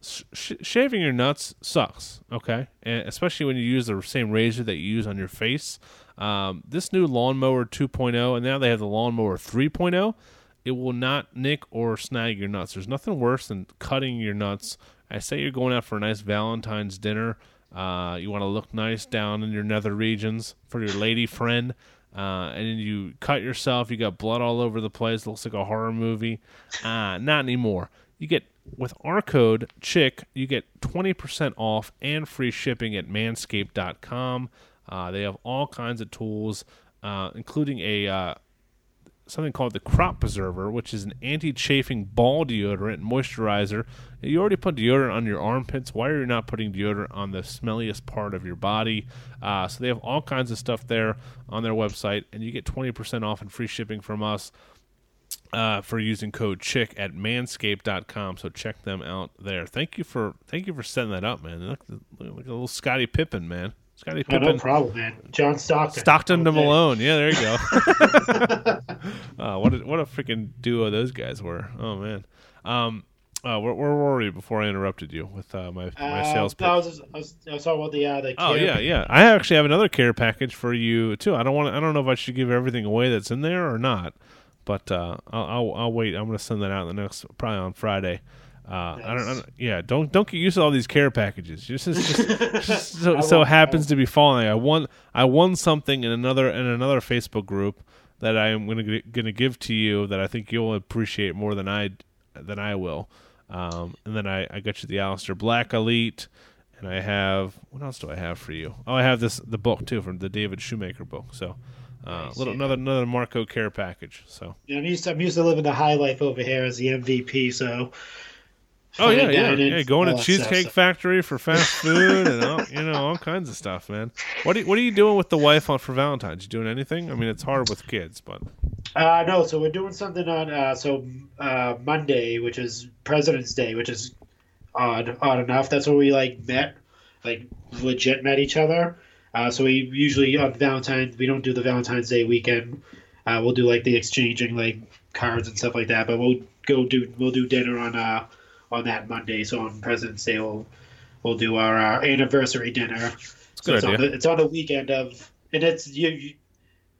Sh- sh- shaving your nuts sucks, okay, and especially when you use the same razor that you use on your face. Um, this new lawnmower 2.0, and now they have the lawnmower 3.0 it will not nick or snag your nuts. There's nothing worse than cutting your nuts. I say you're going out for a nice Valentine's dinner. Uh, you want to look nice down in your nether regions for your lady friend. Uh, and then you cut yourself. You got blood all over the place. looks like a horror movie. Uh, not anymore. You get with our code CHICK, you get 20% off and free shipping at manscaped.com. Uh, they have all kinds of tools, uh, including a uh, something called the Crop Preserver, which is an anti-chafing ball deodorant and moisturizer. You already put deodorant on your armpits. Why are you not putting deodorant on the smelliest part of your body? Uh, so they have all kinds of stuff there on their website, and you get 20% off and free shipping from us uh, for using code chick at manscaped.com so check them out there thank you for thank you for setting that up man look, look like a little scottie pippen man scottie Oh, no pippen problem, man. John Stockton. Stockton to Malone. Yeah, there you go. uh, *laughs* *laughs* what a, what a freaking duo those guys were. Oh man. Um, uh, where, where were we before I interrupted you with uh, my my Uh, sales pitch? I was, I was, I was talking about the uh, the. Oh yeah, yeah. I actually have another care package for you too. I don't want. I don't know if I should give everything away that's in there or not, but uh, I'll, I'll I'll wait. I'm going to send that out in the next probably on Friday. Uh, I, don't, I don't. Yeah, don't don't get used to all these care packages. Just, *laughs* just, just, so, so happens to be falling. I won. I won something in another in another Facebook group that I am going to going to give to you that I think you'll appreciate more than I than I will. Um, and then I, I got you the Aleister Black Elite, and I have what else do I have for you? Oh, I have this the book too from the David Shoemaker book. So, uh, Nice, little yeah. another another Marco care package. So, Yeah, I'm used. To, I'm used to living the high life over here as the MVP. So. Oh yeah, fine yeah, dining, yeah, going to Cheesecake stuff, so- Factory for fast *laughs* food and all, you know all kinds of stuff, man. What are, what are you doing with the wife on for Valentine's? You doing anything? I mean, it's hard with kids, but Uh, no, so we're doing something on uh, so uh, Monday, which is President's Day, which is odd, odd enough. That's where we like met, like legit met each other. Uh, so we usually on Valentine's we don't do the Valentine's Day weekend. Uh, we'll do like the exchanging like cards and stuff like that. But we'll go do we'll do dinner on uh on that Monday. So on President's Day we'll we'll do our uh, anniversary dinner. it's So good it's on, idea. the, it's on the weekend of, and it's you, you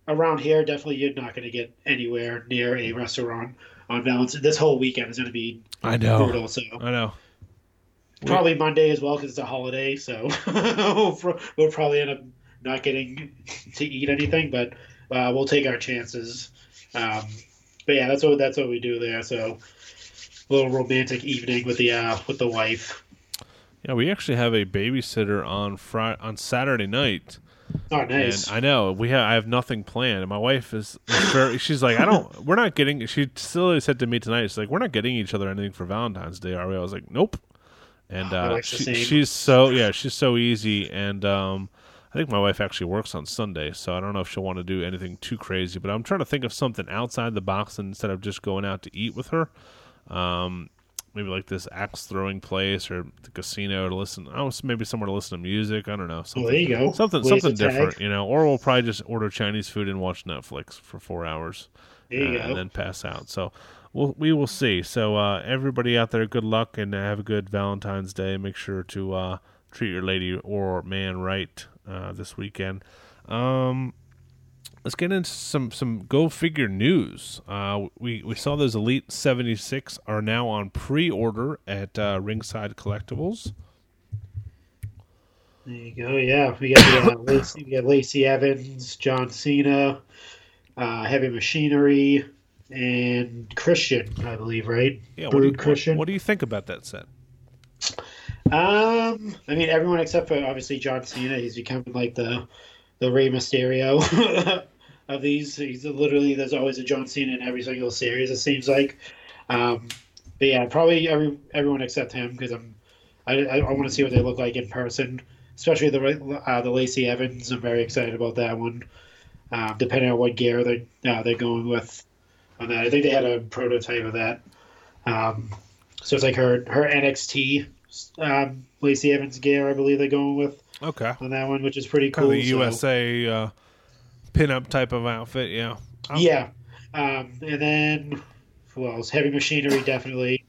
around here. Definitely, you're not going to get anywhere near a restaurant on Valentine's. This whole weekend is going to be I know, brutal. So I know. We- probably Monday as well because it's a holiday. So *laughs* we'll, we'll probably end up not getting to eat anything, but uh, we'll take our chances. Um, but yeah, that's what that's what we do there. So a little romantic evening with the uh, with the wife. Yeah, we actually have a babysitter on Friday on Saturday night. Oh, nice. And I know we have. I have nothing planned. And my wife is. very, she's like, I don't. We're not getting. She still said to me tonight. She's like, we're not getting each other anything for Valentine's Day, are we? I was like, nope. And uh, she, she's so yeah, she's so easy. And um, I think my wife actually works on Sunday, so I don't know if she'll want to do anything too crazy. But I'm trying to think of something outside the box instead of just going out to eat with her. Um, maybe like this axe throwing place or the casino to listen. Oh, maybe somewhere to listen to music. I don't know. well, Something there you go. something something different, you know. Or we'll probably just order Chinese food and watch Netflix for four hours, There you uh, go. and then pass out. So we'll we will see. So uh, everybody out there, good luck and have a good Valentine's Day. Make sure to uh, treat your lady or man right uh, this weekend. Um, let's get into some some go figure news. Uh, we we saw those Elite seventy six are now on pre order at uh, Ringside Collectibles. There you go. Yeah, we got uh, Lacey, we got Lacey Evans, John Cena, uh, Heavy Machinery, and Christian, I believe, right? Yeah, what do, you, Christian. What, what do you think about that set? Um, I mean, everyone except for obviously John Cena. He's becoming like the the Rey Mysterio *laughs* of these. He's literally there's always a John Cena in every single series. It seems like. Um, but yeah, probably every everyone except him because I'm I, I, I want to see what they look like in person especially the uh, the Lacey Evans. I'm very excited about that one. Um, depending on what gear they uh, they're going with on that, I think they had a prototype of that. Um, so it's like her her NXT um, Lacey Evans gear, I believe they're going with. Okay. On that one, which is pretty cool. Kind of the so. USA uh, pinup type of outfit, yeah. Oh. Yeah, um, and then who else? Heavy Machinery, definitely.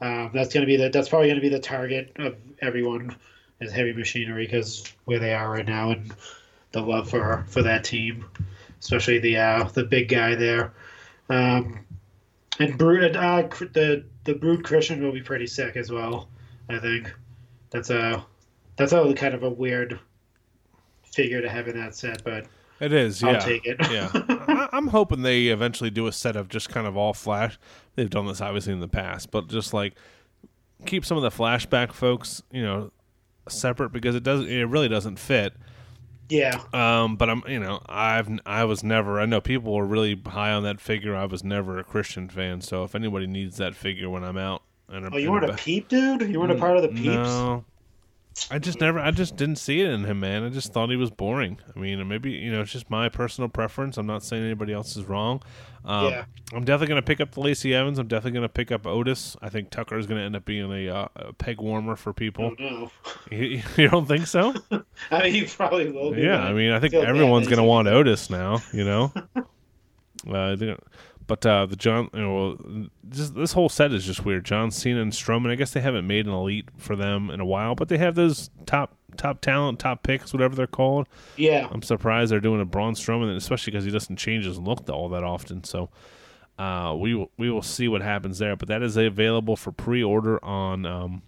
Um, that's gonna be the that's probably gonna be the target of everyone is heavy machinery because where they are right now and the love for for that team, especially the uh, the big guy there. Um, and Brood, uh, the the Brood Christian will be pretty sick as well. I think that's a that's a kind of a weird figure to have in that set, but it is. Yeah. I'll take it. yeah, I, I'm hoping they eventually do a set of just kind of all flash. They've done this obviously in the past, but just like keep some of the flashback folks, you know, separate because it does it really doesn't fit. Yeah. Um, but I'm you know I've I was never I know people were really high on that figure. I was never a Christian fan, so if anybody needs that figure when I'm out, and oh, you weren't a, a peep, dude. You weren't a part of the peeps. No, I just never, I just didn't see it in him, man. I just thought he was boring. I mean, maybe you know, it's just my personal preference. I'm not saying anybody else is wrong. Um, yeah. I'm definitely going to pick up the Lacey Evans. I'm definitely going to pick up Otis. I think Tucker is going to end up being a, uh, a, peg warmer for people. Oh, no. You, *laughs* you don't think so? *laughs* I mean, he probably will. Be, yeah, I mean, I think everyone's going to want Otis now. You know. *laughs* uh, but uh, the John, you know, this, this whole set is just weird. John Cena and Strowman. I guess they haven't made an elite for them in a while, but they have those top top talent, top picks, whatever they're called. Yeah, I'm surprised they're doing a Braun Strowman, especially because he doesn't change his look all that often. So uh, we will, we will see what happens there. But that is available for pre-order on um,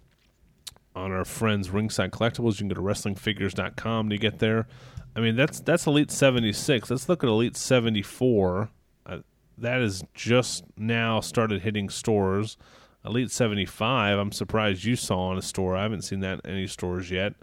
on our friends Ringside Collectibles. You can go to WrestlingFigures.com to get there. I mean, that's that's Elite 76. Let's look at Elite 74 that is just now started hitting stores. Elite 75, I'm surprised you saw in a store. I haven't seen that in any stores yet.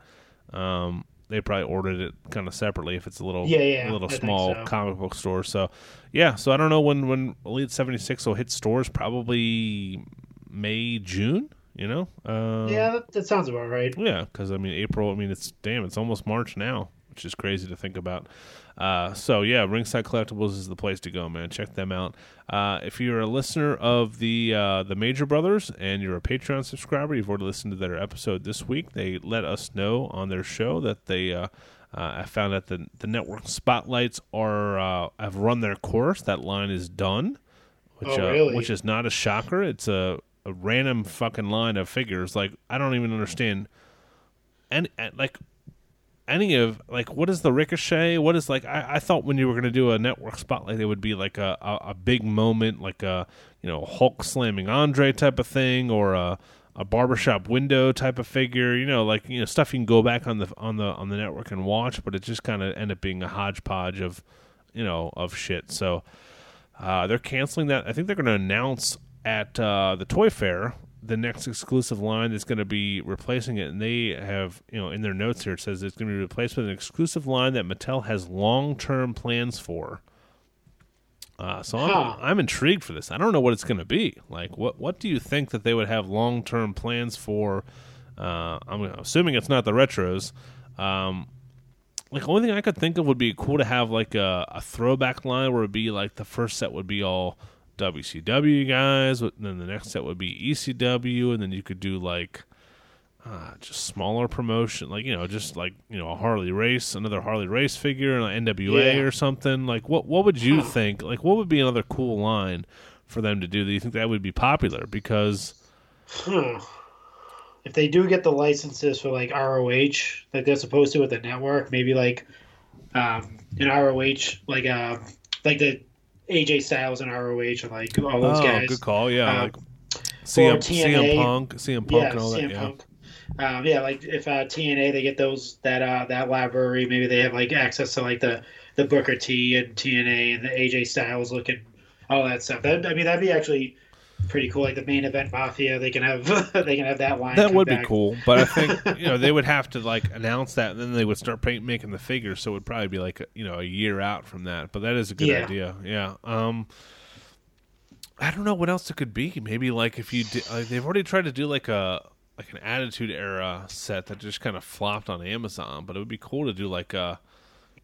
Um, they probably ordered it kind of separately if it's a little yeah, yeah, a little I small so. comic book store. So yeah, so I don't know when when Elite 76 will hit stores. Probably May June. You know. Uh, yeah, that, that, sounds about right. Yeah, because I mean April. I mean it's damn. It's almost March now, which is crazy to think about. Uh, so yeah, Ringside Collectibles is the place to go, man. Check them out. Uh, if you're a listener of the uh, the Major Brothers and you're a Patreon subscriber, you've already listened to their episode this week. They let us know on their show that they. Uh, uh, I found that the the network spotlights are uh, have run their course. That line is done, which oh, really? which is not a shocker. It's a, a random fucking line of figures. Like I don't even understand. And, and like any of like what is the ricochet? What is like i, I thought when you were going to do a network spotlight it would be like a, a, a, big moment like a you know hulk slamming andre type of thing or a, a barbershop window type of figure you know like you know stuff you can go back on the on the on the network and watch but it just kind of ended up being a hodgepodge of you know of shit. So uh, they're canceling that. I think they're going to announce at uh, the toy fair the next exclusive line that's going to be replacing it, and they have, you know, in their notes here it says it's going to be replaced with an exclusive line that Mattel has long-term plans for. Uh, so I'm, I'm intrigued for this. I don't know what it's going to be. Like, what what do you think that they would have long-term plans for? Uh, I'm assuming it's not the retros. Um, like, the only thing I could think of would be cool to have like a, a throwback line where it'd be like the first set would be all WCW guys. And then the next set would be ECW, and then you could do like uh, just smaller promotion, like you know, just like you know, a Harley race, another Harley race figure, an NWA yeah. or something. Like, what what would you *sighs* think? Like, what would be another cool line for them to do? Do you think that would be popular? Because hmm. *sighs* if they do get the licenses for like ROH, like they're supposed to with the network, maybe like um, in ROH, like uh, like the AJ Styles and ROH and like all those oh, guys. good call. Yeah, Um, like CM, TNA. CM Punk, CM Punk, yeah, and all that. CM Yeah, Punk. Um, yeah, like if uh, TNA they get those that uh, that library, maybe they have like access to like the the Booker T and TNA and the AJ Styles looking all that stuff. That I mean that'd be actually pretty cool. Like the main event Mafia, they can have *laughs* they can have that line. that would be cool. But I think *laughs* you know they would have to like announce that, and then they would start pay- making the figures. So it would probably be like you know a year out from that. But that is a good Yeah. idea. Yeah. Um. I don't know what else it could be. Maybe like if you did, like they've already tried to do like a like an Attitude Era set that just kind of flopped on Amazon. But it would be cool to do like a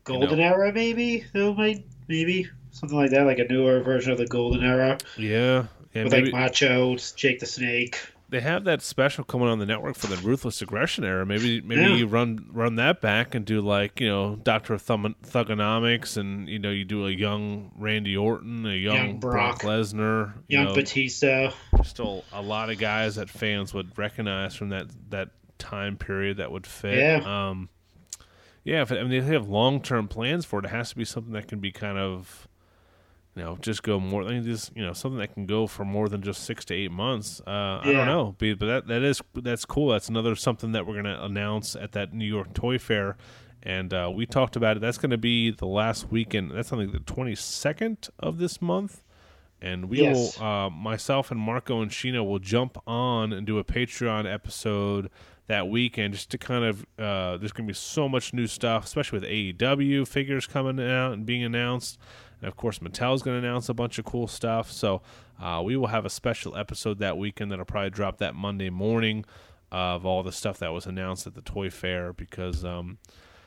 Golden Era, maybe they might maybe something like that, like a newer version of the Golden Era yeah. Yeah, with maybe like Macho, Jake the Snake. they have that special coming on the network for the ruthless aggression era. Maybe maybe Yeah. you run run that back and do like you know Doctor Thumb- Thuganomics, and you know you do a young Randy Orton, a young, Young Brock, Brock. Lesnar, you Young know, Batista. still a lot of guys that fans would recognize from that that time period that would fit. Yeah. Um, yeah. If, I mean, if they have long term plans for it, it has to be something that can be kind of. You know, just go more. Just you know, something that can go for more than just six to eight months. Uh, I don't know, but but that that is that's cool. That's another something that we're gonna announce at that New York Toy Fair, and uh, we talked about it. That's gonna be the last weekend. That's something the twenty second of this month, and we Yes. will. Uh, myself and Marco and Sheena will jump on and do a Patreon episode that weekend just to kind of. Uh, there's gonna be so much new stuff, especially with AEW figures coming out and being announced. And of course, Mattel's going to announce a bunch of cool stuff. So uh, we will have a special episode that weekend that'll probably drop that Monday morning of all the stuff that was announced at the toy fair because. Um,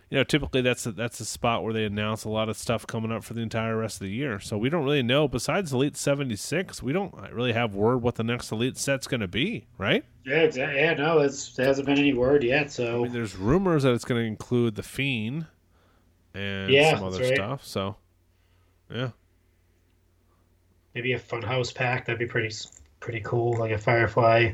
you know, typically that's a, that's a spot where they announce a lot of stuff coming up for the entire rest of the year. So we don't really know. Besides Elite seventy six, we don't really have word what the next Elite set's going to be, right? Yeah, exactly. Yeah, no, it's, there hasn't been any word yet. So I mean, there's rumors that it's going to include the Fiend and Yeah, some other right. stuff. So, yeah, maybe a Funhouse pack. That'd be pretty pretty cool. Like a Firefly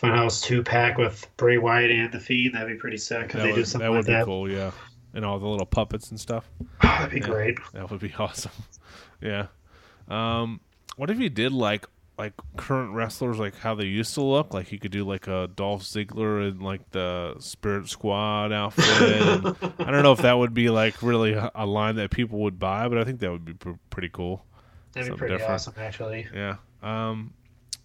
Funhouse two pack with Bray Wyatt and the Fiend. That'd be pretty sick if that they would, do something that would like be that. cool. Yeah, and all the little puppets and stuff. Oh, *sighs* that'd be Yeah. great. That would be *laughs* awesome. yeah. Um, what if you did like like current wrestlers, like how they used to look? Like you could do like a Dolph Ziggler in like the Spirit Squad outfit. and I don't know if that would be like really a, line that people would buy, but I think that would be pr- pretty cool. That'd be pretty different. awesome, actually. Yeah. Um.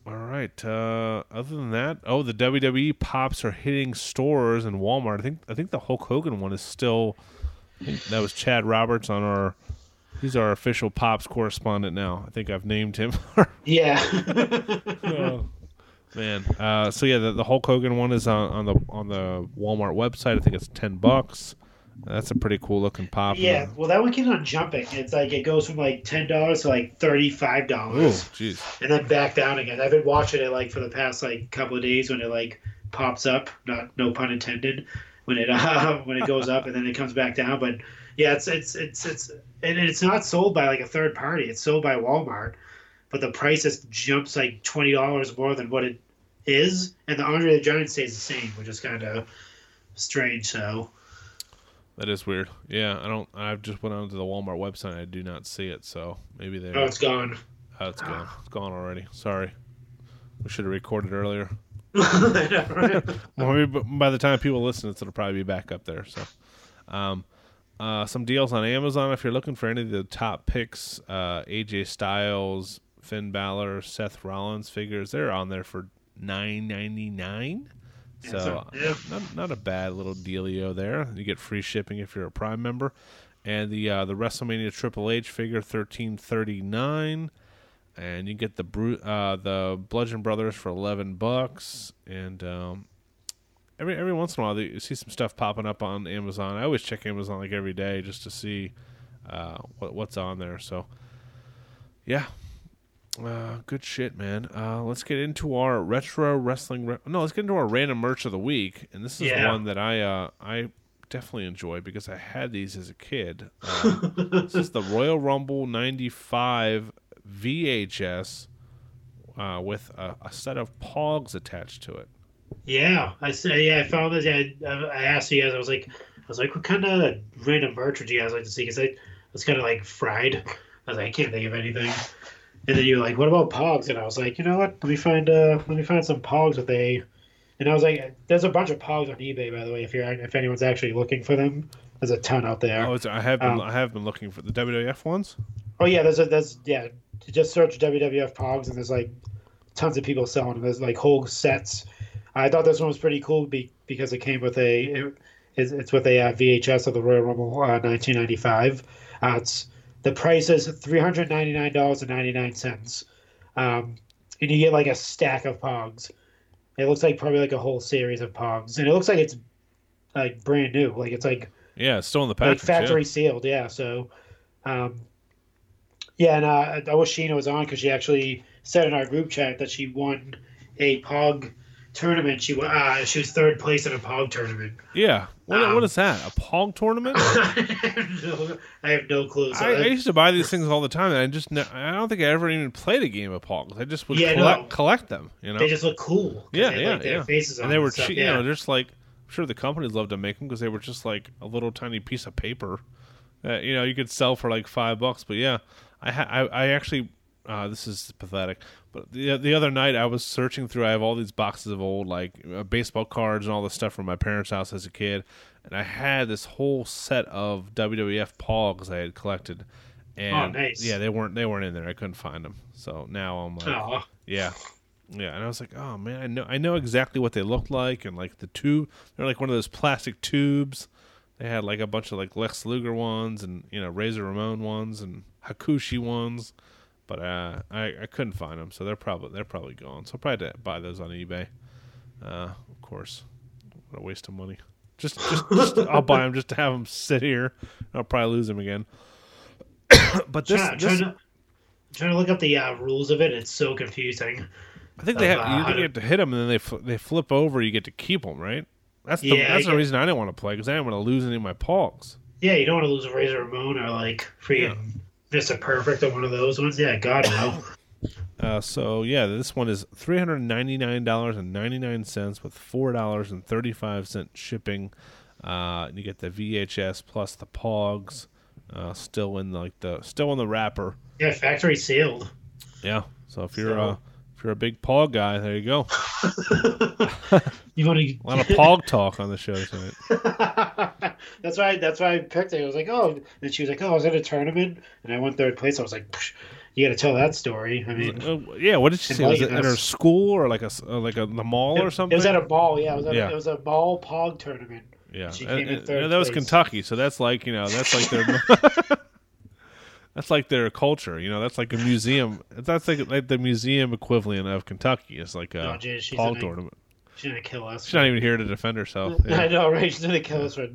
All right. Uh, other than that, oh, the WWE pops are hitting stores and Walmart. I think I think the Hulk Hogan one is still. I think that was Chad Roberts on our. He's our official pops correspondent now. I think I've named him. *laughs* Yeah. *laughs* Oh, man. Uh, so yeah, the, the Hulk Hogan one is on, on the on the Walmart website. I think it's ten bucks. That's a pretty cool looking pop. yeah. Well, that one keeps on jumping. It's like it goes from like ten dollars to like thirty five dollars, jeez. and then back down again. I've been watching it like for the past like couple of days when it like pops up, not no pun intended, when it *laughs* uh, when it goes up and then it comes back down. But yeah, it's it's it's it's and it's not sold by like a third party. It's sold by Walmart, but the price just jumps like twenty dollars more than what it is, and the Andre the Giant stays the same, which is kind of strange. So That is weird. Yeah, I don't. I just went onto the Walmart website. and I do not see it. So maybe they. oh, it's gone. Oh, it's gone. It's gone already. Sorry. We should have recorded earlier. *laughs* *laughs* Well, maybe by the time people listen, it'll probably be back up there. So, um, uh, some deals on Amazon if you're looking for any of the top picks. Uh, AJ Styles, Finn Balor, Seth Rollins figures. They're on there for nine ninety nine. So not not a bad little dealio there. You get free shipping if you're a Prime member, and the uh, the WrestleMania Triple H figure thirteen thirty nine, and you get the Bru- uh, the Bludgeon Brothers for eleven bucks, and um, every every once in a while you see some stuff popping up on Amazon. I always check Amazon like every day just to see uh, what what's on there. So yeah. Uh, good shit, man. Uh, let's get into our retro wrestling. Re- no, let's get into our random merch of the week, and this is Yeah. one that I uh, I definitely enjoy because I had these as a kid. Uh, this is the Royal Rumble '95 VHS uh, with a, a set of Pogs attached to it. Yeah, I say yeah. I found this. I, I asked you guys. I was like, I was like, what kind of random merch would you guys like to see? Because I was kind of like fried. I was like, I can't think of anything. And then you're like, what about Pogs? And I was like, you know what? Let me find uh, let me find some Pogs with a. And I was like, there's a bunch of Pogs on eBay, by the way. If you're if anyone's actually looking for them, there's a ton out there. Oh, I have been um, I have been looking for the WWF ones. Oh yeah, there's a there's yeah. Just search WWF Pogs, and there's like tons of people selling them. There's like whole sets. I thought this one was pretty cool be, because it came with a it, it's with a uh, VHS of the Royal Rumble uh, 1995. Uh, it's the price is three hundred ninety nine dollars and ninety nine cents, um, and you get like a stack of Pogs. It looks like probably like a whole series of Pogs, and it looks like it's like brand new. Like it's like yeah, it's still in the package, like factory yeah. sealed. Yeah, so um, yeah, and uh, I wish Sheena was on because she actually said in our group chat that she won a Pog tournament. She uh, she was third place in a pong tournament. Yeah, what, um, what is that? A pong tournament? *laughs* I, have no, clue. So I, I, used to buy these things all the time, and I just I don't think I ever even played a game of pong. I just would yeah, collect, no. collect them. You know, they just look cool. Yeah, yeah, like, yeah. Faces and they were cheap. Yeah. You know, just like I'm sure the companies love to make them because they were just like a little tiny piece of paper that you know you could sell for like five bucks. But yeah, I ha- I, I actually uh, this is pathetic. But the the other night I was searching through. I have all these boxes of old like uh, baseball cards and all this stuff from my parents' house as a kid, and I had this whole set of WWF Pogs I had collected. And oh, nice. Yeah, they weren't they weren't in there. I couldn't find them. So now I'm like, oh. yeah, yeah. And I was like, oh man, I know I know exactly what they looked like, and like the tube, they're like one of those plastic tubes. They had like a bunch of like Lex Luger ones, and you know Razor Ramon ones, and Hakushi ones but uh, I I couldn't find them, so they're probably they're probably gone. So I'll probably buy those on eBay. Uh, of course, what a waste of money. Just just, just *laughs* I'll buy them just to have them sit here. I'll probably lose them again. *coughs* but this, trying, this trying, to, trying to look up the uh, rules of it. It's so confusing. I think they have, uh, you you have to hit them and then they fl- they flip over. You get to keep them, right? That's the yeah, that's the reason I didn't want to play because I didn't want to lose any of my pogs. Yeah, you don't want to lose a Razor Ramon or like freaking yeah just a perfect one of those ones. Yeah, God no. *laughs* Uh, so yeah, this one is three hundred ninety nine dollars and ninety nine cents with four dollars and thirty five cent shipping. Uh, you get the VHS plus the Pogs, uh, still in the, like the still in the wrapper. Yeah, factory sealed. Yeah. So if you're so. If you're a big Pog guy, there you go. *laughs* you want to a lot of Pog talk on the show tonight. *laughs* that's why. That's why I picked it. I was like, oh, and she was like, oh, I was in a tournament and I won third place. I was like, you got to tell that story. I mean, uh, yeah. What did she say? Was it at her school or like a uh, like a the mall it, or something? It was at a ball. Yeah, it was. At, yeah. it was a ball Pog tournament. Yeah, and, and, and that was Kentucky, so that's like you know that's like their *laughs* that's like their culture. You know, that's like a museum. That's like like the museum equivalent of Kentucky. It's like a oh, Paul tournament. She's gonna kill us. She's not even here to defend herself. Yeah. *laughs* I know, right? She's gonna kill us for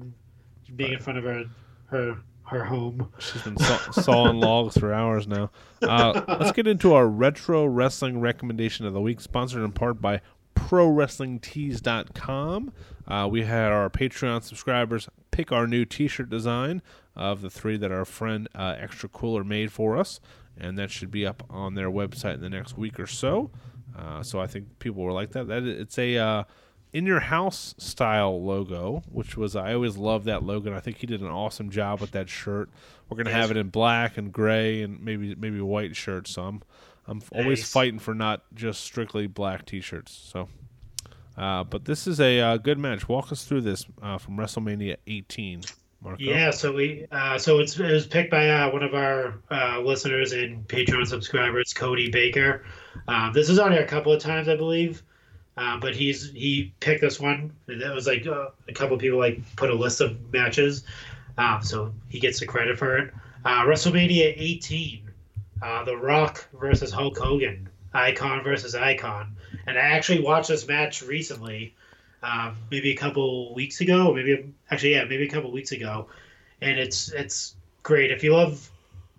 being in front of her her her home. She's been saw- *laughs* sawing logs for hours now. Uh, let's get into our retro wrestling recommendation of the week, sponsored in part by ProWrestlingTees.com. Uh, we had our Patreon subscribers pick our new T-shirt design of the three that our friend uh, Extra Cooler made for us, and that should be up on their website in the next week or so. Uh, so I think people will like that. That it's a uh, in your house style logo, which was I always loved that logo. And I think he did an awesome job with that shirt. We're gonna yes. have it in black and gray and maybe maybe white shirts. So I'm I'm nice. always fighting for not just strictly black t-shirts. So. Uh, but this is a uh, good match. Walk us through this uh, from WrestleMania 18. Marco? Yeah, so we uh, so it's it was picked by uh, one of our uh, listeners and Patreon subscribers, Cody Baker. Um, this is on here a couple of times, I believe, uh, but he's he picked this one. It was like uh, a couple of people like put a list of matches, um, so he gets the credit for it. Uh, WrestleMania 18, The Rock versus Hulk Hogan, Icon versus Icon, and I actually watched this match recently um, maybe a couple weeks ago, maybe actually yeah, maybe a couple weeks ago, and it's it's great if you love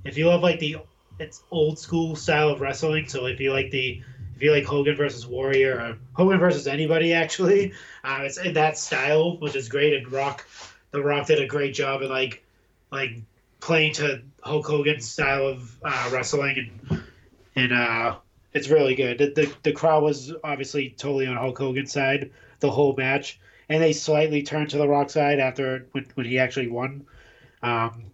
if you love like the it's old school style of wrestling. So if you like the if you like Hogan versus Warrior or Hogan versus anybody actually, uh, it's in that style, which is great. And Rock, the Rock did a great job in like like playing to Hulk Hogan's style of uh, wrestling and and uh, it's really good. The, the, the crowd was obviously totally on Hulk Hogan's side, the whole match. and they slightly turned to the Rock side after when, when he actually won. Um,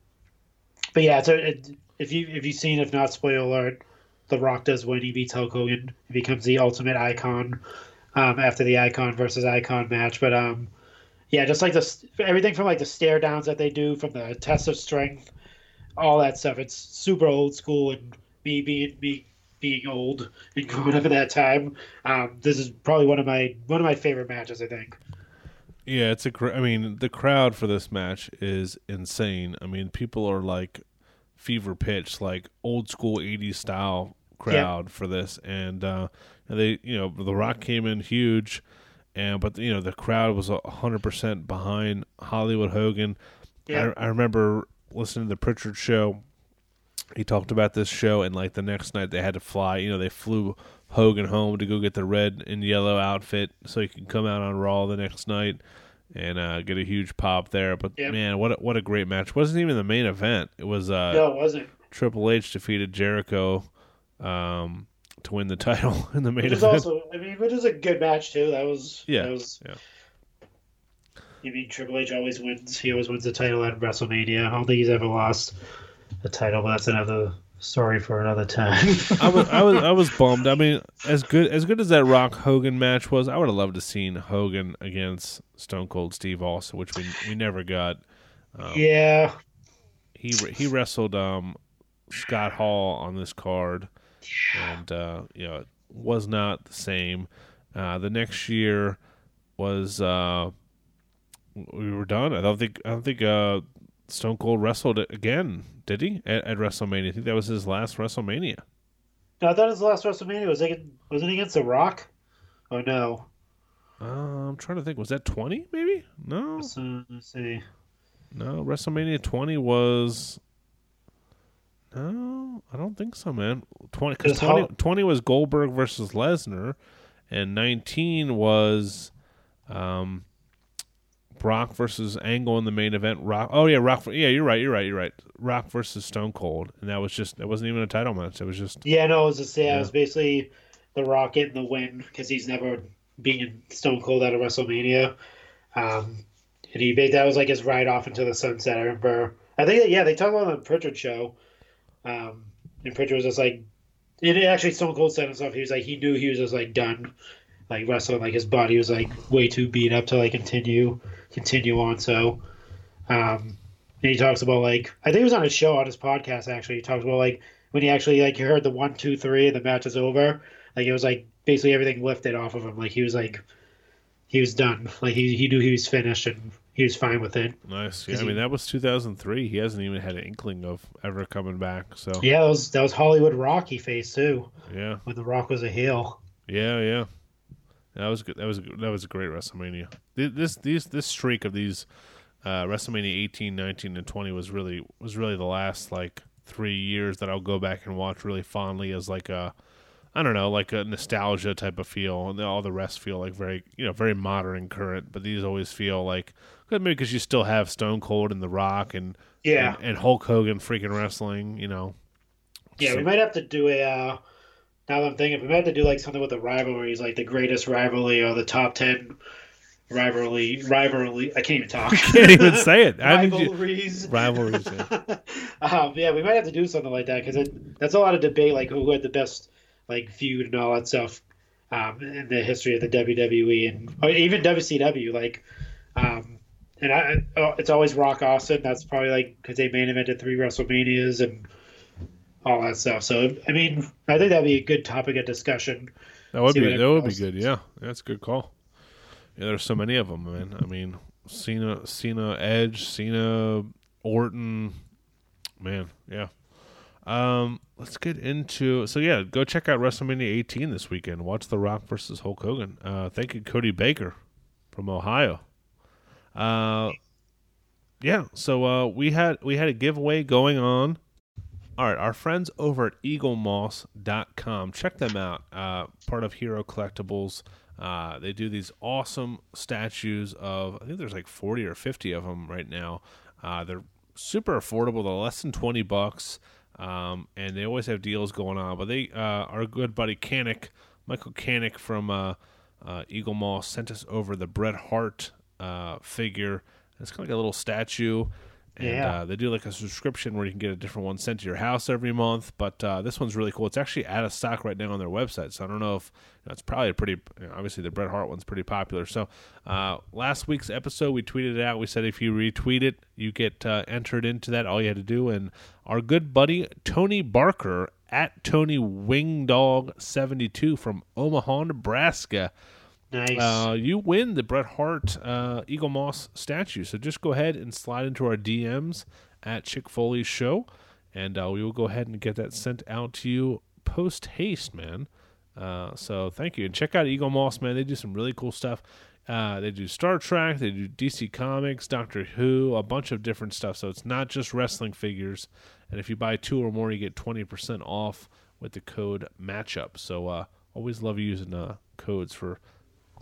but yeah, so it, if you if you've seen, if not, spoiler alert, the Rock does win. He beats Hulk Hogan. He becomes the ultimate icon um, after the icon versus icon match. But um, yeah, just like the everything from like the stare downs that they do, from the test of strength, all that stuff. It's super old school, and me being me being old and growing up at that time, um, this is probably one of my one of my favorite matches. I think. Yeah, it's a great. I mean, the crowd for this match is insane. I mean, people are like fever pitch, like old school '80s style crowd yeah. for this, and uh, they, you know, The Rock came in huge, and but you know the crowd was hundred percent behind Hollywood Hogan. Yeah. I, I remember listening to the Prichard show. He talked about this show, and like the next night they had to fly. You know, they flew Hogan home to go get the red and yellow outfit so he could come out on Raw the next night and uh, get a huge pop there. But yep. man, what a, what a great match! It wasn't even the main event. It was uh, no, it wasn't. Triple H defeated Jericho um, to win the *laughs* title in the main which event. Also, I mean, which is a good match too. That was yeah, that was, yeah. You mean Triple H always wins? He always wins the title at WrestleMania. I don't think he's ever lost a title, but that's another story for another time. I was I was I was *laughs* bummed. I mean, as good as good as that Rock Hogan match was, I would have loved to seen Hogan against Stone Cold Steve Austin, which we we never got. Um, yeah, he he wrestled um, Scott Hall on this card, and uh, you know it was not the same. Uh, the next year was uh, we were done. I don't think I don't think uh, Stone Cold wrestled again, did he? At, at, WrestleMania, I think that was his last WrestleMania. No, I thought his last WrestleMania was like was it against The Rock? Oh no. Uh, I'm trying to think. Was that 20? Maybe no. Let's, uh, let's see. No, WrestleMania 20 was. No, I don't think so, man. 20 because 20, 20 was Goldberg versus Lesnar, and 19 was um, Brock versus Angle in the main event. Rock. Oh yeah, Rock. Yeah, you're right. You're right. You're right. Rock versus Stone Cold, and that was just. That wasn't even a title match. It was just. Yeah, no, it was just. Yeah, yeah. it was basically the Rock getting the win because he's never beaten Stone Cold at a WrestleMania. Um, and he made that was like his ride off into the sunset. I remember. I think that, yeah, they talked about on the Prichard show. Um, and Prichard was just like, it actually Stone Cold said himself. He was like, he knew he was just like done, like wrestling. Like his body was like way too beat up to like continue continue on. So, um, and he talks about like I think it was on his show on his podcast actually. He talks about like when he actually like he heard the one two three and the match is over. Like it was like basically everything lifted off of him. Like he was like he was done. Like he he knew he was finished and he was fine with it. Nice. Yeah, I mean that was 2003. He hasn't even had an inkling of ever coming back. So yeah, that was that was Hollywood Rock he faced too. Yeah, when the Rock was a heel. Yeah, yeah. That was good. That was that was a great WrestleMania. This this this streak of these uh, WrestleMania 18, 19, and 20 was really was really the last like three years that I'll go back and watch really fondly as like a I don't know like a nostalgia type of feel, and all the rest feel like very you know very modern and current. But these always feel like maybe because you still have Stone Cold and The Rock and yeah and, and Hulk Hogan freaking wrestling. You know. Yeah, so, we might have to do a. Uh now that I'm thinking, if we had to do like something with the rivalries, like the greatest rivalry or the top ten rivalry, rivalry. I can't even talk. I can't even *laughs* say it. rivalries. rivalries. Yeah. *laughs* um, yeah, we might have to do something like that because that's a lot of debate, like who had the best like feud and all that stuff um, in the history of the WWE and or even WCW. Like, um, and I, oh, it's always Rock Austin. That's probably like because they main evented three WrestleManias and all that stuff. So I mean, I think that'd be a good topic of discussion. That would be that would be good. Yeah, that's a good call. Yeah, there's so many of them, man. I mean, Cena, Cena, Edge, Cena, Orton, man. Yeah. Um, let's get into so yeah, go check out WrestleMania 18 this weekend. Watch The Rock versus Hulk Hogan. Uh, thank you, Cody Baker from Ohio. Uh, yeah. So uh, we had we had a giveaway going on all right, our friends over at eaglemoss.com, check them out. Uh, part of Hero Collectibles. Uh, they do these awesome statues of, I think there's like 40 or 50 of them right now. Uh, they're super affordable. They're less than 20 bucks. Um, and they always have deals going on. But they, uh, our good buddy Canick, Michael Canick from uh, uh, Eaglemoss, sent us over the Bret Hart figure. It's kind of like a little statue. And Yeah. uh, they do like a subscription where you can get a different one sent to your house every month. But uh, this one's really cool. It's actually out of stock right now on their website. So I don't know if you know, it's probably a pretty, you know, obviously the Bret Hart one's pretty popular. So uh, last week's episode, we tweeted it out. We said if you retweet it, you get uh, entered into that. All you had to do. And our good buddy Tony Barker at Tony Wingdog72 from Omaha, Nebraska. Nice. Uh, you win the Bret Hart uh, Eaglemoss statue. So just go ahead and slide into our DMs at Chick Foley's show, and uh, we will go ahead and get that sent out to you post haste, man. Uh, so thank you, and check out Eaglemoss, man. They do some really cool stuff. Uh, they do Star Trek, they do DC Comics, Doctor Who, a bunch of different stuff. So it's not just wrestling figures. And if you buy two or more, you get twenty percent off with the code Matchup. So uh, always love using codes for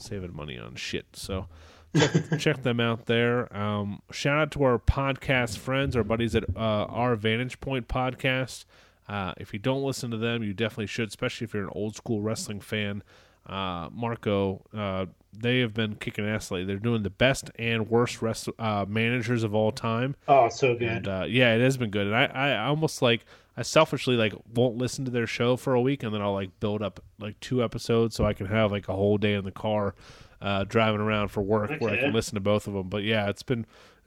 saving money on shit. So check, *laughs* check them out there. Um, shout out to our podcast friends, our buddies at uh, our Vantage Point podcast. Uh, if you don't listen to them, you definitely should, especially if you're an old school wrestling fan. Uh, Marco, uh, they have been kicking ass lately. They're doing the best and worst rest, uh, managers of all time. oh, so good. And uh, yeah, it has been good. And I, I almost like I selfishly like won't listen to their show for a week, and then I'll like build up like two episodes so I can have like a whole day in the car uh, driving around for work where I can listen to both of them. But yeah, it's been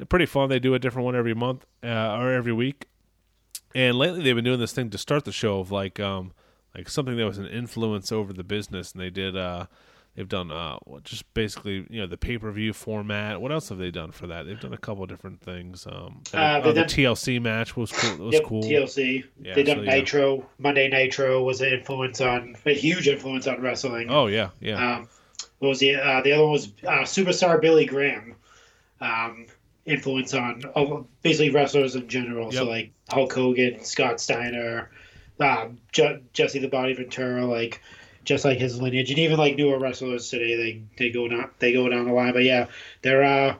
pretty fun. They do a different one every month uh, or every week. And lately, they've been doing this thing to start the show of like um like something that was an influence over the business, and they did uh they've done uh just basically you know the pay per view format. What else have they done for that? They've done a couple of different things. Um, Uh, they've the TLC match was cool. Was yep, cool. TLC. Yeah, they done so, yeah. Nitro. Monday Nitro was an influence on a huge influence on wrestling. Oh yeah, yeah. Um, what was the uh, the other one was uh, superstar Billy Graham. Um, influence on oh, basically wrestlers in general. So like Hulk Hogan, Scott Steiner, um, Je- Jesse the Body Ventura, like just like his lineage, and even like newer wrestlers today, they they go down they go down the line. But yeah, they're uh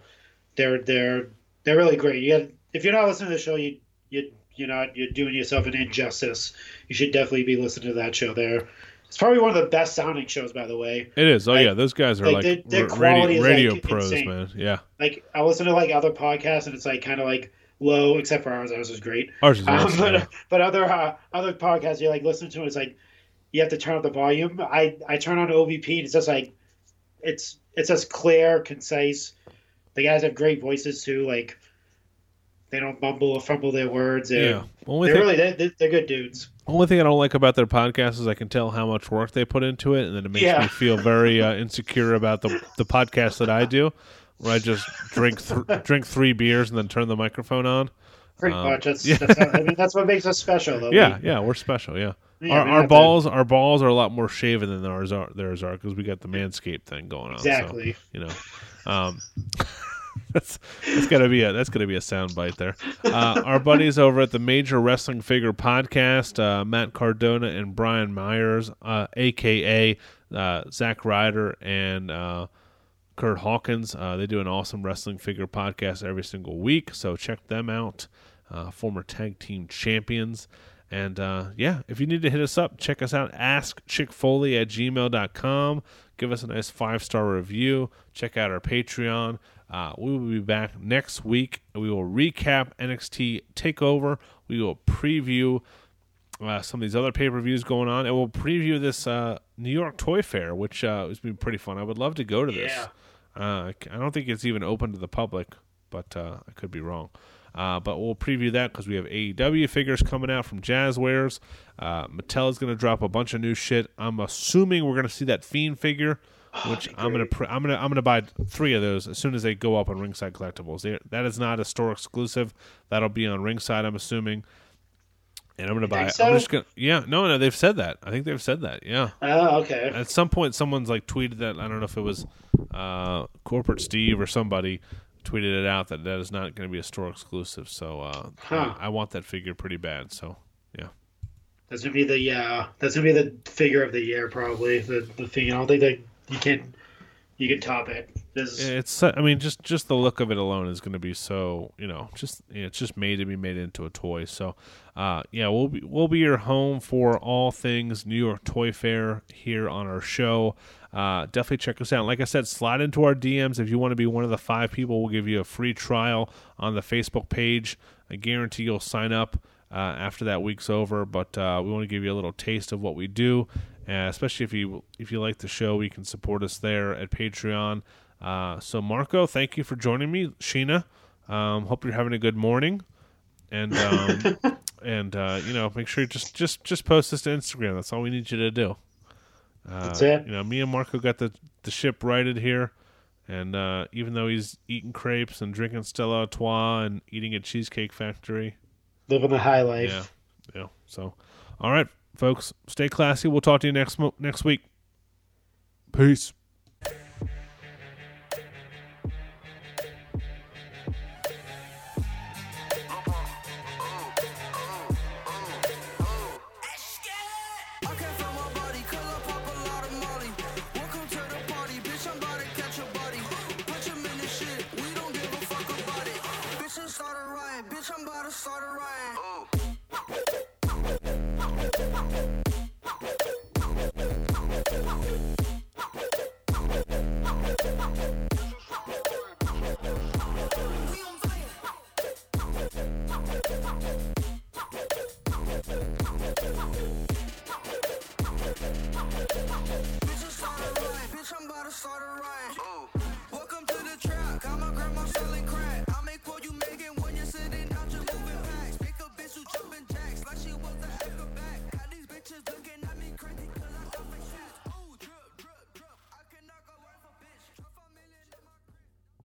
they're they're they're really great. You got if you're not listening to the show, you you you're not you're doing yourself an injustice. You should definitely be listening to that show. There, it's probably one of the best sounding shows, by the way. it is. Oh like- yeah, those guys are like, like, their- their radio, radio like, pros, insane. man. Yeah, Like I listen to like other podcasts, and it's like kind of like low, except for ours. Ours is great. ours is Um, but yeah. but other uh, other podcasts, you like listen to it, it's like you have to turn up the volume. I I turn on OVP, and it's just like it's it's just clear, concise. The guys have great voices too. Like they don't mumble or fumble their words. They're, yeah. Only they're thing, really they're, they're good dudes. only thing I don't like about their podcast is I can tell how much work they put into it, and then it makes Yeah. me feel very uh, *laughs* insecure about the the podcast that I do, where I just drink th- *laughs* drink three beers and then turn the microphone on. Pretty Um, much. That's, *laughs* yeah. that's I mean that's what makes us special, though. Yeah, yeah, we're special. Yeah, yeah, our, we our have to- balls, our balls are a lot more shaven than ours are. Theirs are because we got the manscaped thing going on. so, exactly. you know, um, *laughs* that's that's gotta be a that's gonna be a sound bite there. Uh, our buddies over at the Major Wrestling Figure Podcast, uh, Matt Cardona and Brian Myers, uh, aka uh, Zach Ryder and uh, Kurt Hawkins. Uh, they do an awesome wrestling figure podcast every single week, so check them out. Uh, former tag team champions. And uh, yeah, if you need to hit us up, check us out. Ask Chick Foley at gmail.com. Give us a nice five star review. Check out our Patreon. Uh, we will be back next week. We will recap NXT TakeOver. We will preview uh, some of these other pay per views going on, and we'll preview this uh, New York Toy Fair, which uh, has been pretty fun. I would love to go to this. Yeah. Uh, I don't think it's even open to the public, but uh, I could be wrong. Uh, but we'll preview that because we have AEW figures coming out from Jazwares. Uh, Mattel is going to drop a bunch of new shit. I'm assuming we're going to see that Fiend figure, which that'd I'm going to great. pr- I'm going to I'm going to buy three of those as soon as they go up on Ringside Collectibles. They, that is not a store exclusive. That'll be on Ringside, I'm assuming. And I'm going to buy. think I'm so? just going. Yeah, no, no, they've said that. I think they've said that. Yeah Oh, okay. at some point someone's like tweeted that I don't know if it was uh, corporate Steve or somebody tweeted it out that that is not going to be a store exclusive. So uh, Huh. I, I want that figure pretty bad. So yeah, That's gonna be the uh, that's gonna be the figure of the year probably. The the thing I don't think that you can you could top it. This It's I mean just just the look of it alone is going to be so you know just you know, it's just made to be made into a toy. So uh, yeah, we'll be we'll be your home for all things New York Toy Fair here on our show. Uh, definitely check us out. Like I said, slide into our DMs if you want to be one of the five people. We'll give you a free trial on the Facebook page. I guarantee you'll sign up uh, after that week's over. But uh, we want to give you a little taste of what we do, uh, especially if you if you like the show, you can support us there at Patreon. Uh, so Marco, thank you for joining me. Sheena, um, hope you're having a good morning, and um, *laughs* and uh, you know make sure you just just just post this to Instagram. That's all we need you to do. Uh, That's it. You know, me and Marco got the the ship righted here, and uh, even though he's eating crepes and drinking Stella Artois and eating at Cheesecake Factory, living the high life. Yeah, yeah. So, all right, folks, stay classy. We'll talk to you next next week. Peace.